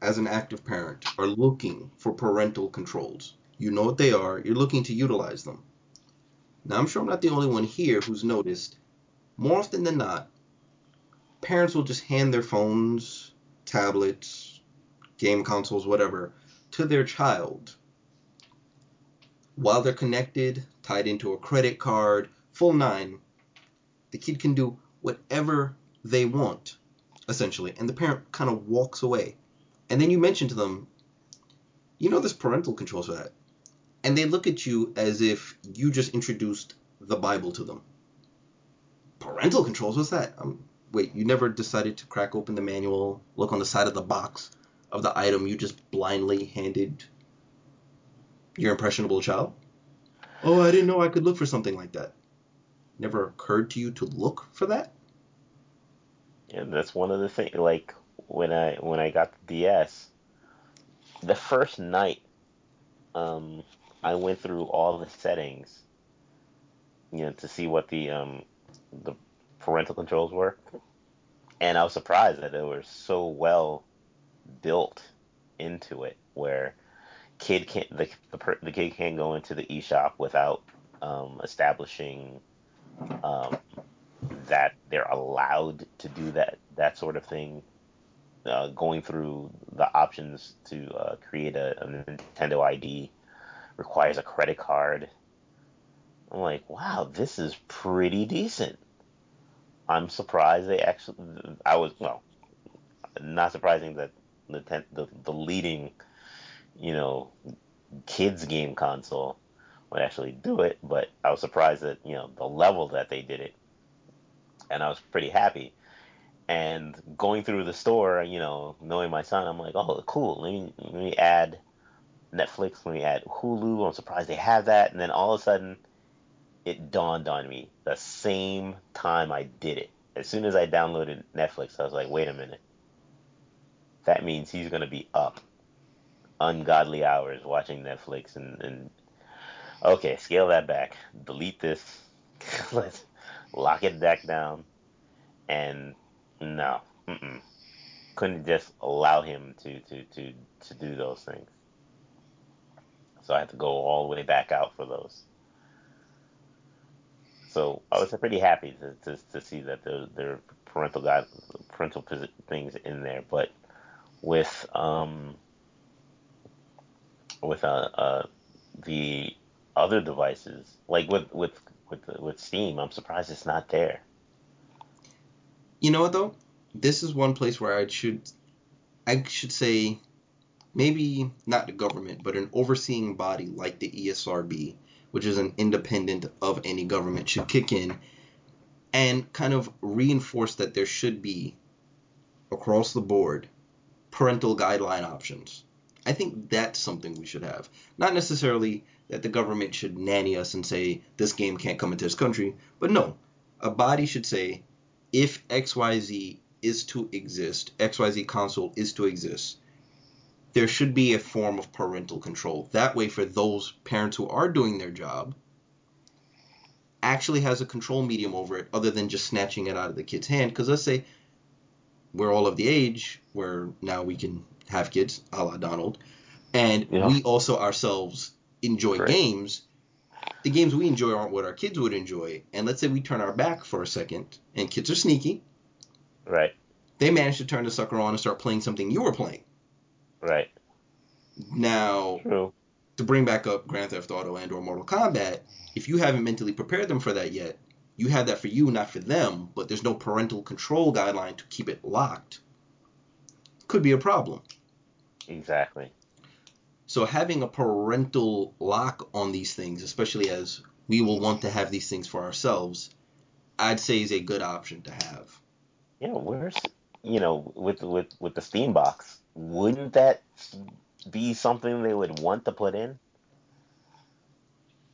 as an active parent, are looking for parental controls. You know what they are. You're looking to utilize them. Now, I'm sure I'm not the only one here who's noticed. More often than not, parents will just hand their phones, tablets, game consoles, whatever, to their child while they're connected, tied into a credit card, full nine. The kid can do whatever they want essentially, and the parent kind of walks away. And then you mention to them, you know, there's parental controls for that. And they look at you as if you just introduced the Bible to them. Parental controls? What's that? Um, wait, you never decided to crack open the manual, look on the side of the box of the item you just blindly handed your impressionable child? Oh, I didn't know I could look for something like that. Never occurred to you to look for that? And that's one of the things. Like when I when I got the DS, the first night, um, I went through all the settings, you know, to see what the um the parental controls were, and I was surprised that they were so well built into it, where kid can't the the, per, the kid can't go into the eShop without um, establishing um, that they're allowed to do that that sort of thing. Uh, going through the options to uh, create a, a Nintendo ID requires a credit card. I'm like, wow, this is pretty decent. I'm surprised they actually. I was well, not surprising that the the, the leading, you know, kids game console would actually do it, but I was surprised that you know the level that they did it, and I was pretty happy. And going through the store, you know, knowing my son, I'm like, oh, cool. Let me let me add Netflix. Let me add Hulu. I'm surprised they have that. And then all of a sudden, it dawned on me the same time I did it. As soon as I downloaded Netflix, I was like, wait a minute. That means he's gonna be up ungodly hours watching Netflix and, and okay, scale that back. Delete this. [laughs] Let's lock it back down. And no, mm-mm. couldn't just allow him to, to, to, to do those things. So I had to go all the way back out for those. So I was pretty happy to, to, to see that there, there are parental guide, parental things in there. But with um, with uh, uh, the other devices, like with with with with Steam, I'm surprised it's not there. You know what though? This is one place where I should I should say maybe not the government, but an overseeing body like the ESRB, which is an independent of any government, should kick in and kind of reinforce that there should be across the board parental guideline options. I think that's something we should have. Not necessarily that the government should nanny us and say this game can't come into this country, but no, a body should say if XYZ is to exist, XYZ console is to exist, there should be a form of parental control. That way, for those parents who are doing their job, actually has a control medium over it other than just snatching it out of the kid's hand. Because let's say we're all of the age where now we can have kids, a la Donald, and yeah. we also ourselves enjoy right. games. The games we enjoy aren't what our kids would enjoy. And let's say we turn our back for a second, and kids are sneaky. Right. They manage to turn the sucker on and start playing something you were playing. Right. Now, True. to bring back up Grand Theft Auto and or Mortal Kombat, if you haven't mentally prepared them for that yet, you have that for you, not for them, but there's no parental control guideline to keep it locked. Could be a problem. Exactly. So having a parental lock on these things, especially as we will want to have these things for ourselves, I'd say is a good option to have. Yeah, where's you know with with with the Steam box, wouldn't that be something they would want to put in?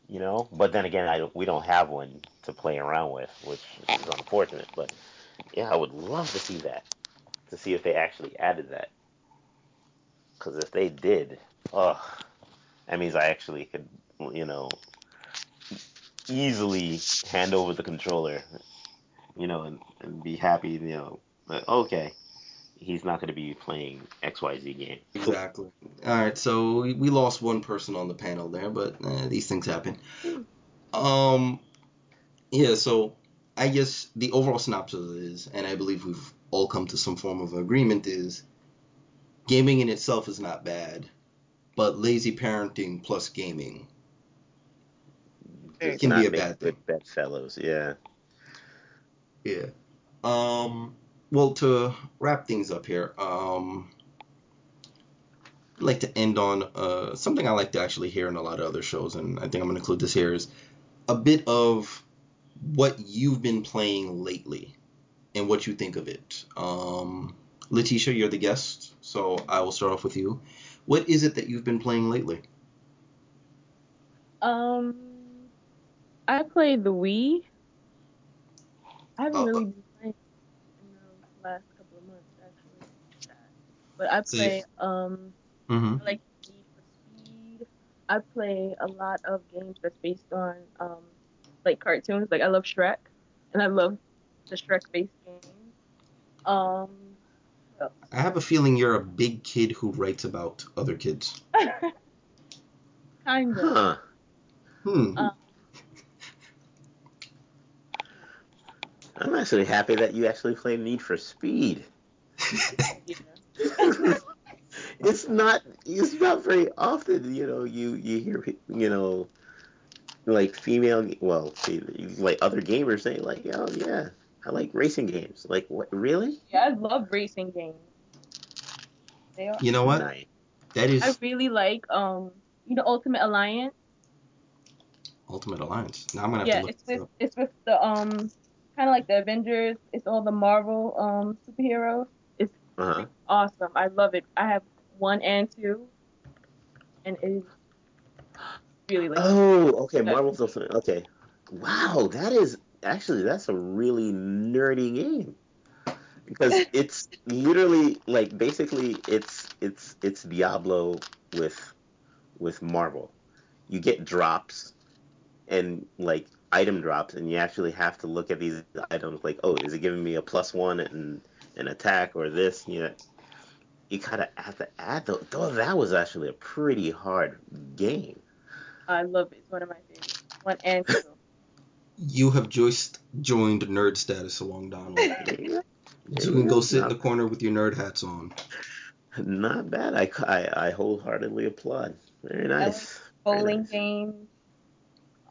You know, but then again, I we don't have one to play around with, which is unfortunate. But yeah, I would love to see that, to see if they actually added that. Because if they did, oh, that means I actually could, you know, easily hand over the controller, you know, and, and be happy, you know, but okay, he's not going to be playing XYZ game. Exactly. All right, so we, lost one person on the panel there, but eh, these things happen. Um, yeah, so I guess the overall synopsis is, and I believe we've all come to some form of agreement, is gaming in itself is not bad, but lazy parenting plus gaming it can be a bad thing. Bedfellows, yeah. Yeah. Um. Well, to wrap things up here, um, I'd like to end on uh, something I like to actually hear in a lot of other shows, and I think I'm going to include this here is a bit of what you've been playing lately and what you think of it. Um, Letitia, you're the guest, so I will start off with you. What is it that you've been playing lately? Um, I played the Wii. I haven't uh, really been playing in the last couple of months, actually. But I play, um, mm-hmm. I like Need for Speed. I play a lot of games that's based on, um, like cartoons. Like I love Shrek, and I love the Shrek-based games. Um, I have a feeling you're a big kid who writes about other kids. [laughs] kind of. Huh. Hmm. Um, [laughs] I'm actually happy that you actually play Need for Speed. [laughs] it's not it's not very often, you know, you you hear you know like female well, like other gamers say like, "Oh yeah, I like racing games." Like, what really? Yeah, I love racing games. They are. You know what? Nice. That is I really like um you know Ultimate Alliance. Ultimate Alliance. Now I'm gonna have Yeah, to look it's this with up. it's with the um kind of like the Avengers. It's all the Marvel um superheroes. Uh-huh. Awesome. I love it. I have one and two, and it is really like Oh, okay. Marvel's also okay. Wow, that is actually that's a really nerdy game because [laughs] it's literally like basically it's it's it's Diablo with with Marvel. You get drops and like item drops, and you actually have to look at these items like, oh, is it giving me a plus one and an attack or this? You know, you kind of have to add those. Though that was actually a pretty hard game. I love it. It's one of my favorites. One and two. You have just joined nerd status along Donald. [laughs] So you can go sit in the corner with your nerd hats on. not bad. I, I, I wholeheartedly applaud. Very nice. Bowling nice. games.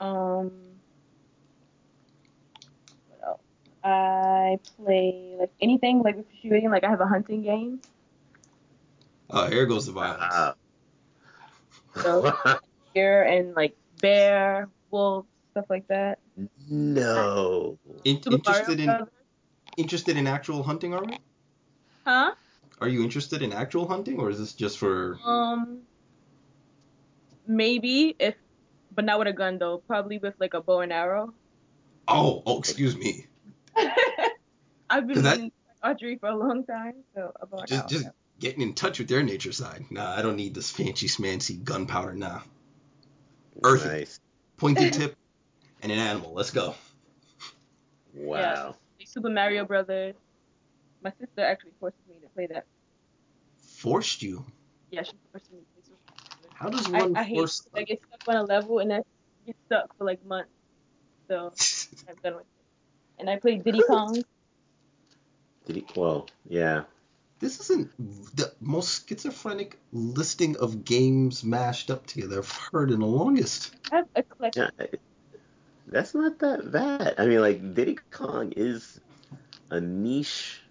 Um. What else? I play like anything like shooting. Like I have a hunting game. Oh, here goes the violence. Ah. So- [laughs] Deer and like bear, wolf, stuff like that. No. In- interested in Brothers. interested in actual hunting, are we? Huh? Are you interested in actual hunting, or is this just for? Um, maybe if, but not with a gun though. Probably with like a bow and arrow. Oh, oh, excuse me. [laughs] I've been that- meaning to try archery for a long time, so a bow and Just arrow. just getting in touch with their nature side. Nah, I don't need this fancy smancy gunpowder. Nah, Earthy. Nice. pointed tip and an animal. Let's go. Wow. Like Super Mario Brothers. My sister actually forced me to play that. Forced you. Yeah, she forced me to play Super Mario Brothers. How does I, one I hate force? I get stuck on a level and I get stuck for like months. So [laughs] I'm done with it. And I played Diddy Kong. [laughs] Did he? Well, yeah. This isn't the most schizophrenic listing of games mashed up together I've heard in the longest. I have eclectic. Yeah. I- That's not that bad. I mean, like Diddy Kong is a niche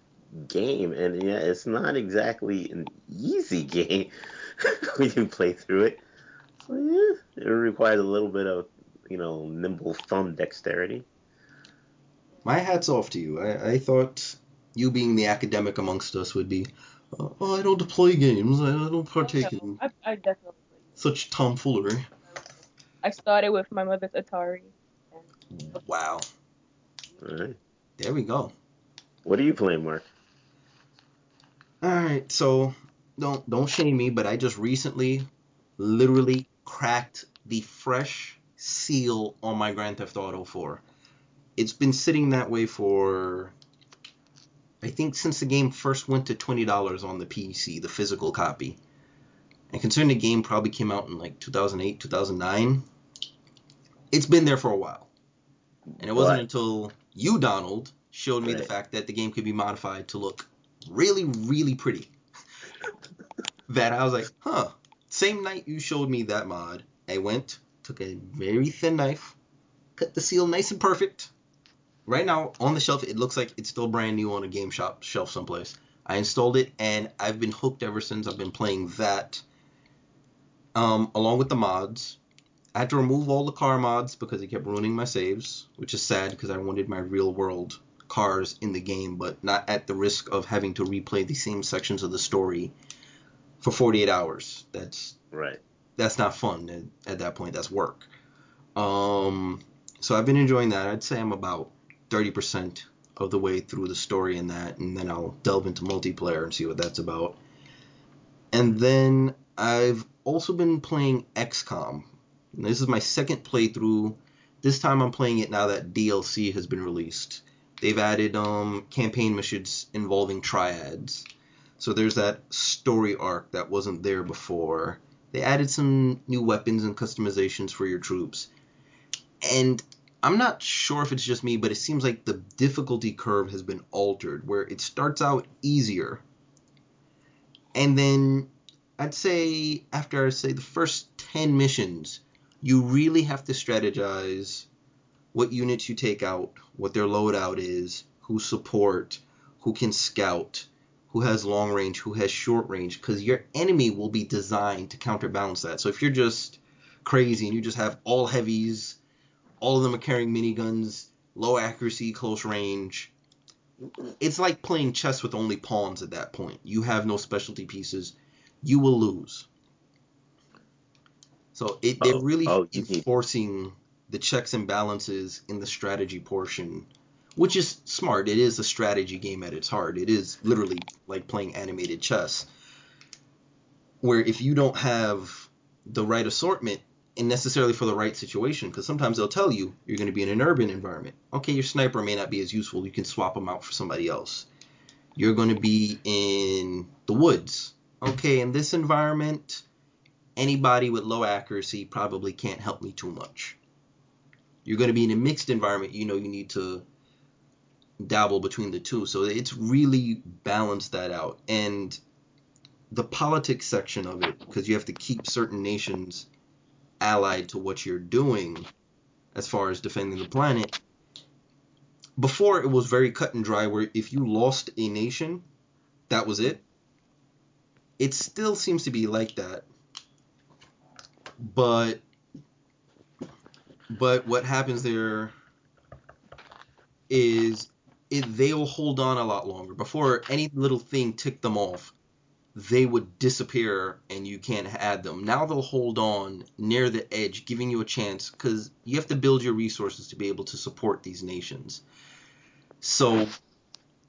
game, and yeah, it's not exactly an easy [laughs] game when you play through it. So yeah, it requires a little bit of you know nimble thumb dexterity. My hat's off to you. I, I thought you being the academic amongst us would be, uh, oh, I don't play games. I, I don't partake in I, I definitely such tomfoolery. I started with my mother's Atari. Wow. All right. There we go. What are you playing, Mark? All right, so don't don't shame me, but I just recently, literally cracked the fresh seal on my Grand Theft Auto 4. It's been sitting that way for, I think, since the game first went to twenty dollars on the PC, the physical copy. And considering the game probably came out in like 2008, 2009, it's been there for a while. And it wasn't until you, Donald, showed me the fact that the game could be modified to look really, really pretty. that I was like, huh. Same night you showed me that mod, I went, took a very thin knife, cut the seal nice and perfect. Right now, on the shelf, it looks like it's still brand new on a game shop shelf someplace. I installed it, and I've been hooked ever since. I've been playing that, um, along with the mods. I had to remove all the car mods because it kept ruining my saves, which is sad because I wanted my real world cars in the game, but not at the risk of having to replay the same sections of the story for 48 hours. That's Right. that's not fun at, at that point. That's work. Um, so I've been enjoying that. I'd say I'm about 30% of the way through the story in that, and then I'll delve into multiplayer and see what that's about. And then I've also been playing XCOM. This is my second playthrough. This time I'm playing it now that DLC has been released. They've added um, campaign missions involving triads. So there's that story arc that wasn't there before. They added some new weapons and customizations for your troops. And I'm not sure if it's just me, but it seems like the difficulty curve has been altered, where it starts out easier. And then I'd say after I say the first 10 missions, you really have to strategize what units you take out, what their loadout is, who support, who can scout, who has long range, who has short range, because your enemy will be designed to counterbalance that. So if you're just crazy and you just have all heavies, all of them are carrying miniguns, low accuracy, close range, it's like playing chess with only pawns at that point. You have no specialty pieces. You will lose. So it, they're Oh, really oh, enforcing the checks and balances in the strategy portion, which is smart. It is a strategy game at its heart. It is literally like playing animated chess, where if you don't have the right assortment and necessarily for the right situation, because sometimes they'll tell you you're going to be in an urban environment. Okay, your sniper may not be as useful. You can swap them out for somebody else. You're going to be in the woods. Okay, in this environment, anybody with low accuracy probably can't help me too much. You're going to be in a mixed environment. You know, you need to dabble between the two. So it's really balanced that out. And the politics section of it, because you have to keep certain nations allied to what you're doing as far as defending the planet. Before it was very cut and dry, where if you lost a nation, that was it. It still seems to be like that. But but what happens there is it, they'll hold on a lot longer. Before any little thing ticked them off, they would disappear and you can't add them. Now they'll hold on near the edge, giving you a chance because you have to build your resources to be able to support these nations. So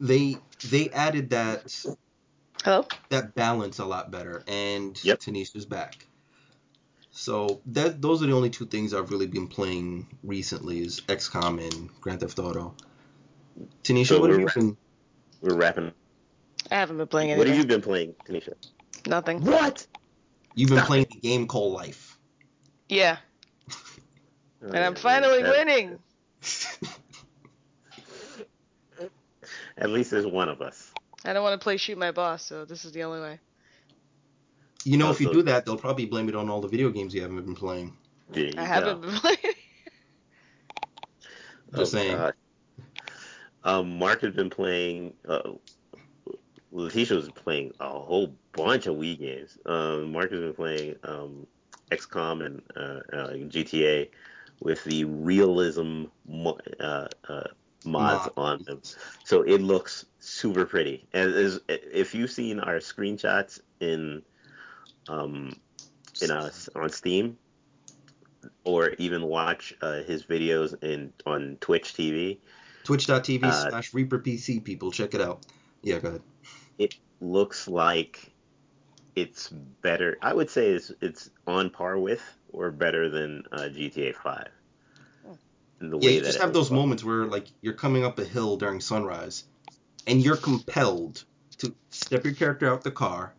they they added that Hello? that balance a lot better, and Yep. Tanisha's back. So that those are the only two things I've really been playing recently is XCOM and Grand Theft Auto. Tanisha, So what have you ra- been? We're wrapping. I haven't been playing What have you been playing, Tanisha? Nothing. What? You've been Stop playing the game called Life. Yeah, [laughs] and I'm finally that- winning. [laughs] At least there's one of us. I don't want to play shoot my boss, so this is the only way. You know, Oh, if you so- do that, they'll probably blame it on all the video games you haven't been playing. There I haven't been playing. [laughs] Just saying. Um, Mark has been playing. Uh, Letitia was playing a whole bunch of Wii games. Um, Mark has been playing um, XCOM and uh, uh, GTA with the realism mo- uh, uh, mods Mod. on them, so it looks super pretty. And is, if you've seen our screenshots in um, in uh, on Steam, or even watch uh, his videos in on Twitch TV, Twitch.tv Uh, slash ReaperPC, people. Check it out. Yeah, go ahead. it looks like it's better. I would say it's it's on par with or better than uh, GTA 5. In the Yeah, you just have those looks. moments where, like, you're coming up a hill during sunrise, and you're compelled to step your character out the car,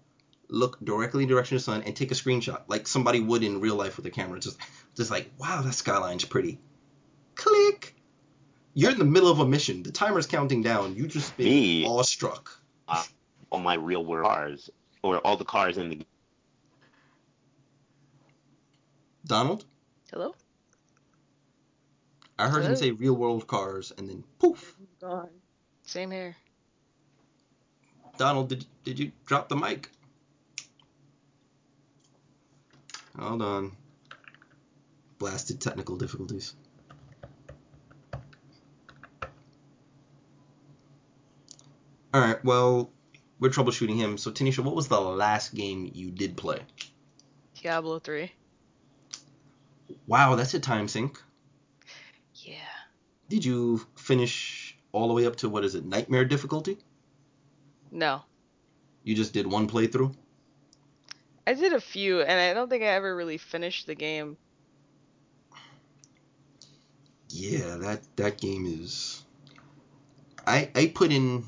look directly in the direction of the sun, and take a screenshot, like somebody would in real life with a camera. Just, just like, wow, that skyline's pretty. Click. You're in the middle of a mission. The timer's counting down. You just been Me? awestruck. Uh, all my real world cars or all the cars in the Donald, Hello? I heard him say real world cars, and then poof. Gone. Same here. Donald, did did you drop the mic? Hold on. Blasted technical difficulties. All right, well, we're troubleshooting him. So, Tanisha, what was the last game you did play? Diablo 3. Wow, that's a time sink. Yeah. Did you finish all the way up to what is it, nightmare difficulty? No. You just did one playthrough? I did a few, and I don't think I ever really finished the game. Yeah, that that game is. I I put in.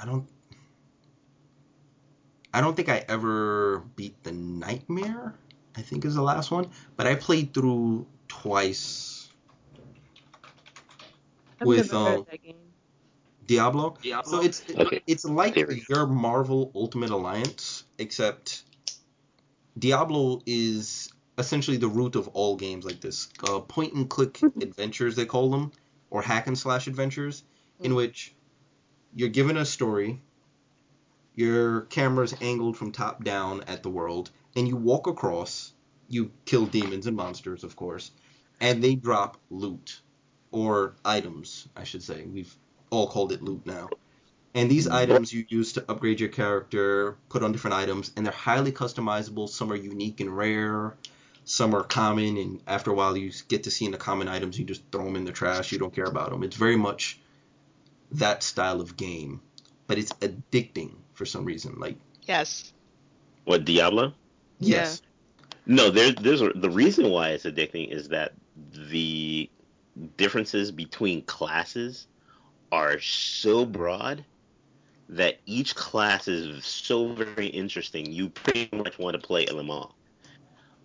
I don't. I don't think I ever beat the nightmare. I think is the last one, but I played through twice I've With, never um, of that game. Diablo. So it's Okay. it's like Theory. your Marvel Ultimate Alliance, except Diablo is essentially the root of all games like this. Uh, point and click [laughs] adventures they call them, or hack and slash adventures, in Mm. which you're given a story, Your camera's angled from top down at the world, and you walk across. You kill demons and monsters, of course, and they drop loot or items, I should say. We've all called it loot now. And these mm-hmm. items you use to upgrade your character, put on different items, and they're highly customizable. Some are unique and rare, some are common, and after a while you get to seeing the common items, you just throw them in the trash. You don't care about them. It's very much that style of game, but it's addicting for some reason. Like Yes. What Diablo? yes, No, there's there's a, the reason why it's addicting is that the differences between classes are so broad that each class is so very interesting. You pretty much want to play them all.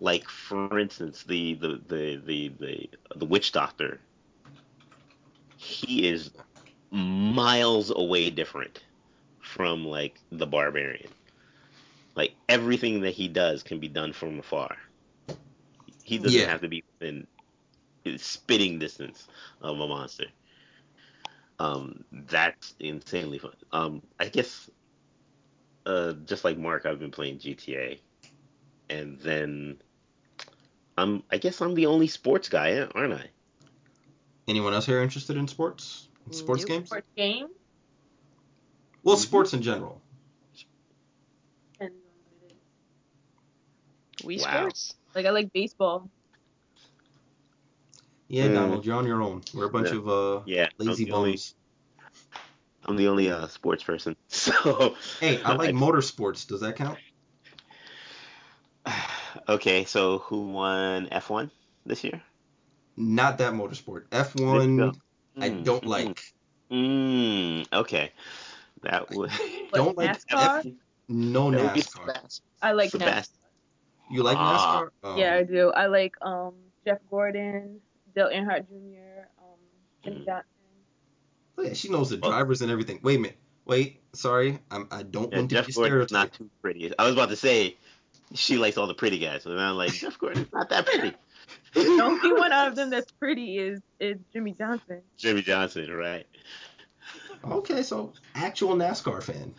Like for instance, the the the the the, the witch doctor. He is miles away different from like the barbarian. Like everything that he does can be done from afar. He doesn't Yeah. have to be within spitting distance of a monster. Um, that's insanely fun. Um, I guess, uh, just like Mark, I've been playing GTA, and then I'm, I guess I'm the only sports guy, aren't I? Anyone else here interested in sports? Sports Nope. games? Sports game. Well, Mhm. sports in general. And Wii Wow. Sports. like I like baseball. Yeah, Mm. Donald, you're on your own. We're a bunch Yeah. of uh, Yeah, I'm lazy the only. I'm the only uh, sports person. [laughs] So, Hey, I like [laughs] motorsports. Does that count? [sighs] okay, so who won F1 this year? Not that motorsport. There F1, go. I Mm, don't mm, like. Mm, okay, that would. [laughs] What, Don't like NASCAR? F- no that be NASCAR. Sebast- I like NASCAR. Sebast- You like Ah. NASCAR? Oh. Yeah, I do. I like um Jeff Gordon, Dale Earnhardt Jr., um, Jimmie Mm. Johnson. Oh, yeah, she knows the Well- drivers and everything. Wait a minute. Wait, sorry. I'm, I don't Yeah, want to Jeff be Gordon's stereotyped. not too pretty. I was about to say she likes all the pretty guys, and I'm like Jeff Gordon's not that pretty. The only one out of them that's pretty is is Jimmie Johnson. Jimmie Johnson, right? Okay, so actual NASCAR fan.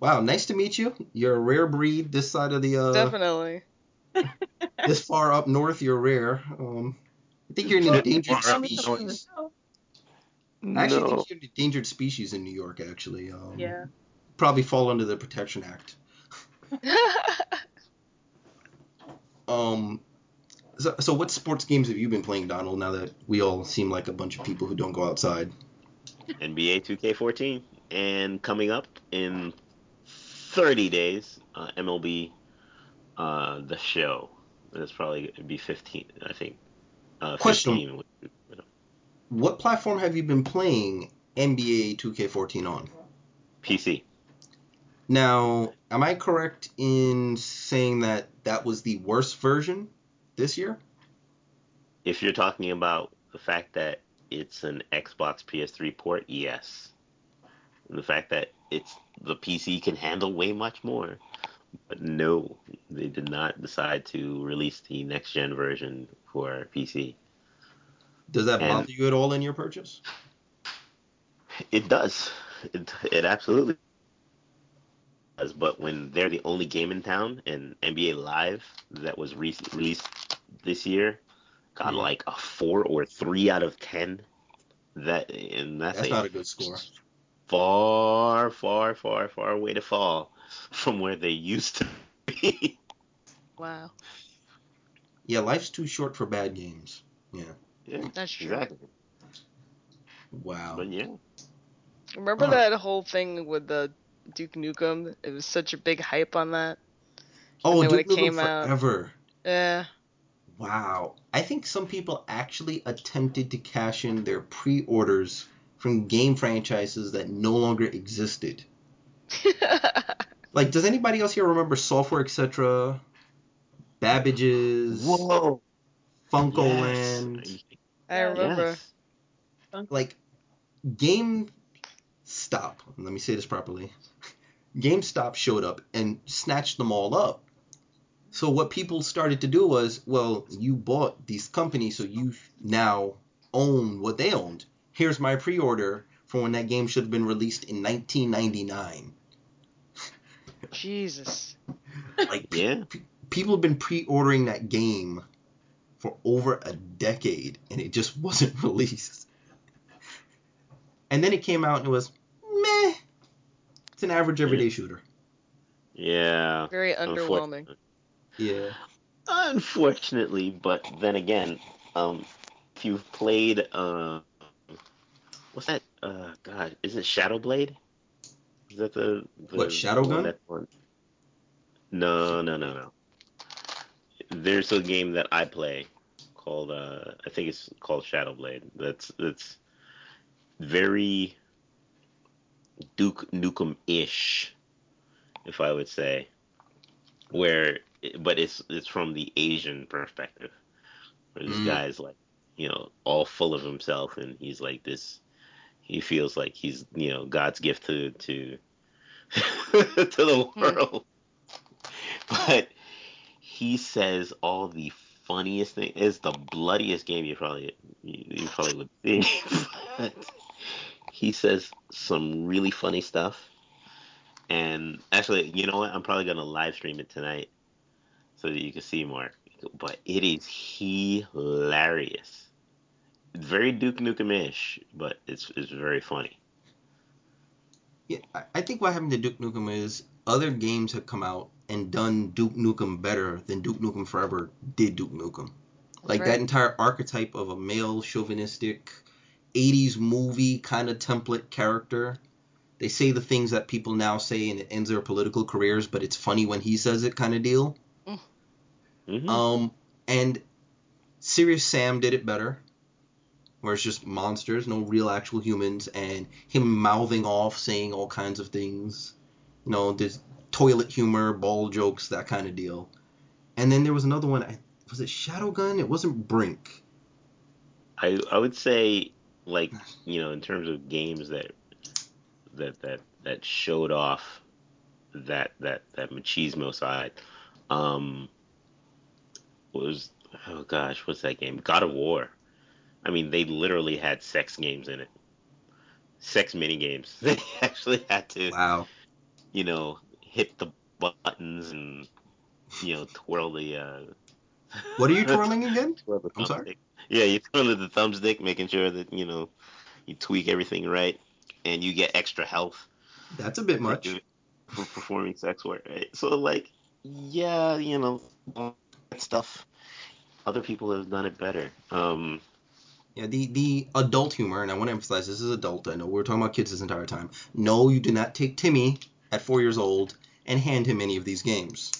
Wow, nice to meet you. You're a rare breed this side of the uh Definitely. [laughs] this far up north. You're rare. Um, I think you're an endangered far Tell me something from the species. show. I actually no. think you're an endangered species in New York. Actually, um, Yeah. probably fall under the Protection Act. [laughs] Um, so, so what sports games have you been playing, Donald? Now that we all seem like a bunch of people who don't go outside. NBA 2K14, and coming up in 30 days, uh, MLB uh, the show. It's probably gonna be 15, I think. Uh, Question. 15. What platform have you been playing NBA 2K14 on? PC. Now, am I correct in saying that that was the worst version this year? If you're talking about the fact that it's an Xbox PS3 port, yes. And the fact that it's the PC can handle way much more. But no, they did not decide to release the next gen version for PC. Does that And- bother you at all in your purchase? It does. It, it absolutely does. But when they're the only game in town and NBA Live that was re- released this year got Yeah. like a four or three out of ten, that and that's, That's a not a good score. far, far, far, far way to fall [laughs] from where they used to be. wow. Yeah, life's too short for bad games. Yeah. yeah, That's true. exactly. Wow. But yeah, Remember Huh. that whole thing with the Duke Nukem? It was such a big hype on that. Oh, then when Duke it Nukem came out- Forever. Yeah. Wow. I think some people actually attempted to cash in their pre-orders from game franchises that no longer existed. [laughs] Like, does anybody else here remember Software Etc., Babbage's, whoa, FuncoLand? Yes. I remember. Yes. Like, GameStop, let me say this properly, GameStop showed up and snatched them all up. So what people started to do was, well, you bought these companies, so you now own what they owned. Here's my pre-order for when that game should have been released in 1999. Jesus. Like Yeah. pe- people have been pre-ordering that game for over a decade, and it just [laughs] wasn't released. And then it came out and it was meh. It's an average everyday shooter. Yeah. Very underwhelming. Yeah. Unfortunately, but then again, um, if you've played, uh, what's that? Uh, God, is it Shadow Blade? Is that the, the What, Shadowgun? one No, no, no, no. There's a game that I play called, uh, I think it's called Shadow Blade. That's that's very Duke Nukem ish, if I would say, where but it's it's from the Asian perspective, where this Mm. guy's like, you know, all full of himself, and he's like this. He feels like he's you know God's gift to to [laughs] to the Hmm. world, [laughs] but he says all the funniest thing. It's the bloodiest game you probably you, you probably would see. [laughs] but he says some really funny stuff. And actually, you know what? I'm probably gonna live stream it tonight so that you can see more. But it is hilarious. Very Duke Nukem-ish, but it's it's very funny. Yeah, I, I think what happened to Duke Nukem is other games have come out and done Duke Nukem better than Duke Nukem Forever did Duke Nukem. Like Right. that entire archetype of a male chauvinistic 80s movie kind of template character. They say the things that people now say and it ends their political careers, but it's funny when he says it kind of deal. hmm Um, and Serious Sam did it better, where it's just monsters, no real actual humans, and him mouthing off, saying all kinds of things. You know, there's toilet humor, ball jokes, that kind of deal. And then there was another one. Was it Shadowgun? It wasn't Brink. I I would say like [sighs] you know in terms of games that that that that showed off that that that machismo side. Um, was oh gosh, what's that game? God of War. I mean, they literally had sex games in it. Sex mini games. [laughs] They actually had to, Wow. you know, hit the buttons and you know twirl the. Uh, What are you [laughs] twirling again? twirl the I'm sorry? thumbstick. Yeah, you twirl the thumbstick, making sure that you know you tweak everything right, and you get extra health. That's a bit much. for performing sex work, right? So like, yeah, you know, that stuff. Other people have done it better. Um, Yeah, the, the adult humor, and I want to emphasize this is adult. I know we are talking about kids this entire time. No, you do not take Timmy at four years old and hand him any of these games.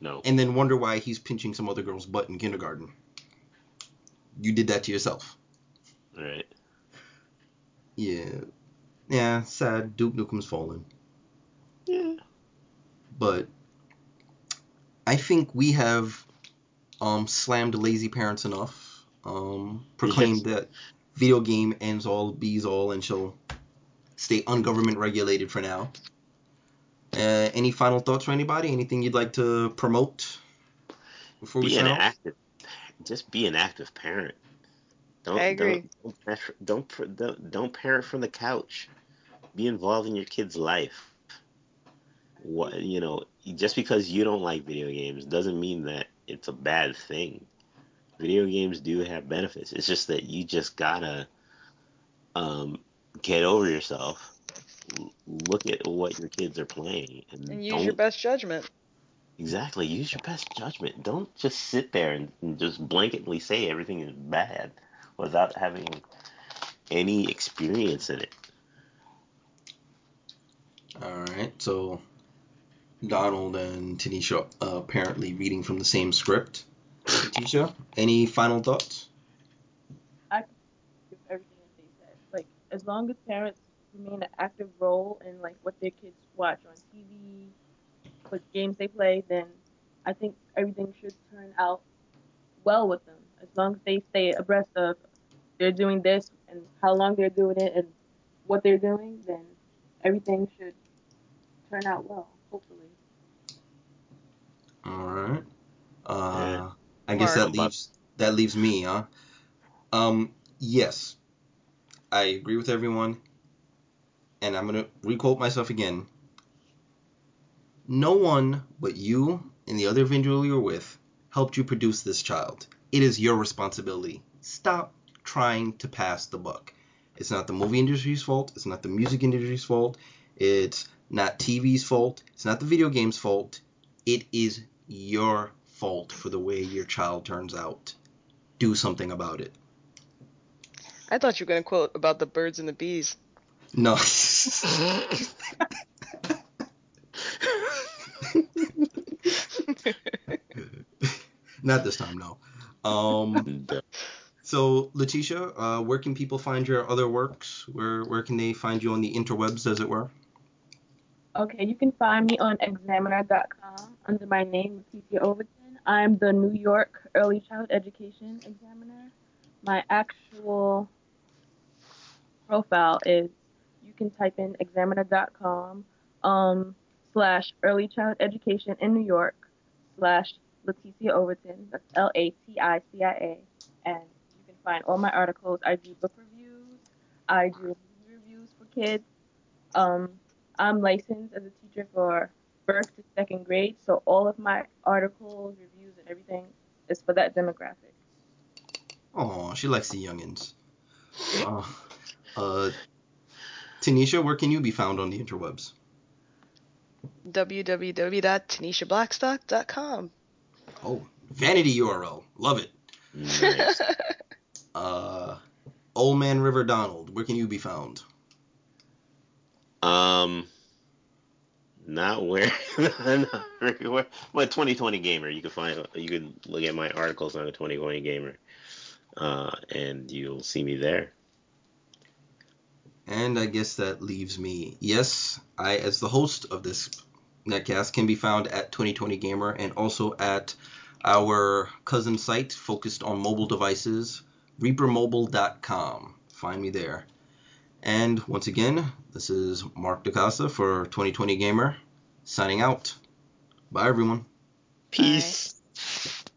no, and then wonder why he's pinching some other girl's butt in kindergarten. You did that to yourself. right? Yeah. Yeah, sad. Duke Nukem's fallen. Yeah. But I think we have um, slammed lazy parents enough. Um, proclaimed that video game ends all, bees all, and shall stay ungovernment regulated for now. Uh, any final thoughts for anybody? Anything you'd like to promote before we Be an sign active, just be an active parent. Don't, I agree. Don't don't, don't don't don't parent from the couch. Be involved in your kid's life. What you know, just because you don't like video games doesn't mean that it's a bad thing. Video games do have benefits. It's just that you just gotta um, get over yourself. Look at what your kids are playing, and, And use your best judgment. exactly use your best judgment. Don't just sit there and, and just blanketly say everything is bad without having any experience in it. All right, so Donald and Tanisha uh, apparently reading from the same script. Tanisha, any final thoughts? with everything that they said. Like as long as parents remain an active role in like what their kids watch on TV, what games they play, then I think everything should turn out well with them. As long as they stay abreast of they're doing this and how long they're doing it and what they're doing, then everything should turn out well, hopefully. All right. Uh, Yeah. I guess that leaves that leaves me, huh? Um, yes, I agree with everyone, and I'm gonna requote myself again. No one but you and the other individual you're with helped you produce this child. It is your responsibility. Stop trying to pass the buck. It's not the movie industry's fault. It's not the music industry's fault. It's not TV's fault. It's not the video game's fault. It is your fault for the way your child turns out. Do something about it. I thought you were gonna quote about the birds and the bees. No. [laughs] Not this time, no. Um, [laughs] so, Letitia, uh, where can people find your other works? Where where can they find you on the interwebs, as it were? Okay, you can find me on examiner.com under my name, Letitia Overton. I'm the New York Early Child Education Examiner. My actual profile is you can type in examiner.com um, slash early child education in New York slash Laticia Overton. That's L A T I C I A. And you can find all my articles. I do book reviews. I do reviews for kids. Um, I'm licensed as a teacher for first to second grade, so all of my articles, and everything is for that demographic. Oh, she likes the youngins. Uh, uh, Tanisha, where can you be found on the interwebs? www.tanishablackstock.com. Oh, vanity URL. Love it. Nice. [laughs] Uh, Old Man River Donald, where can you be found? Um, not where, [laughs] not everywhere. But 2020 Gamer, you can find, you can look at my articles on the 2020 Gamer, uh, and you'll see me there. And I guess that leaves me. Yes, I, as the host of this netcast, can be found at 2020 Gamer and also at our cousin site focused on mobile devices, reapermobile.com. Find me there. And once again, this is Mark DeCasa for 2020 Gamer, signing out. Bye, everyone. Peace.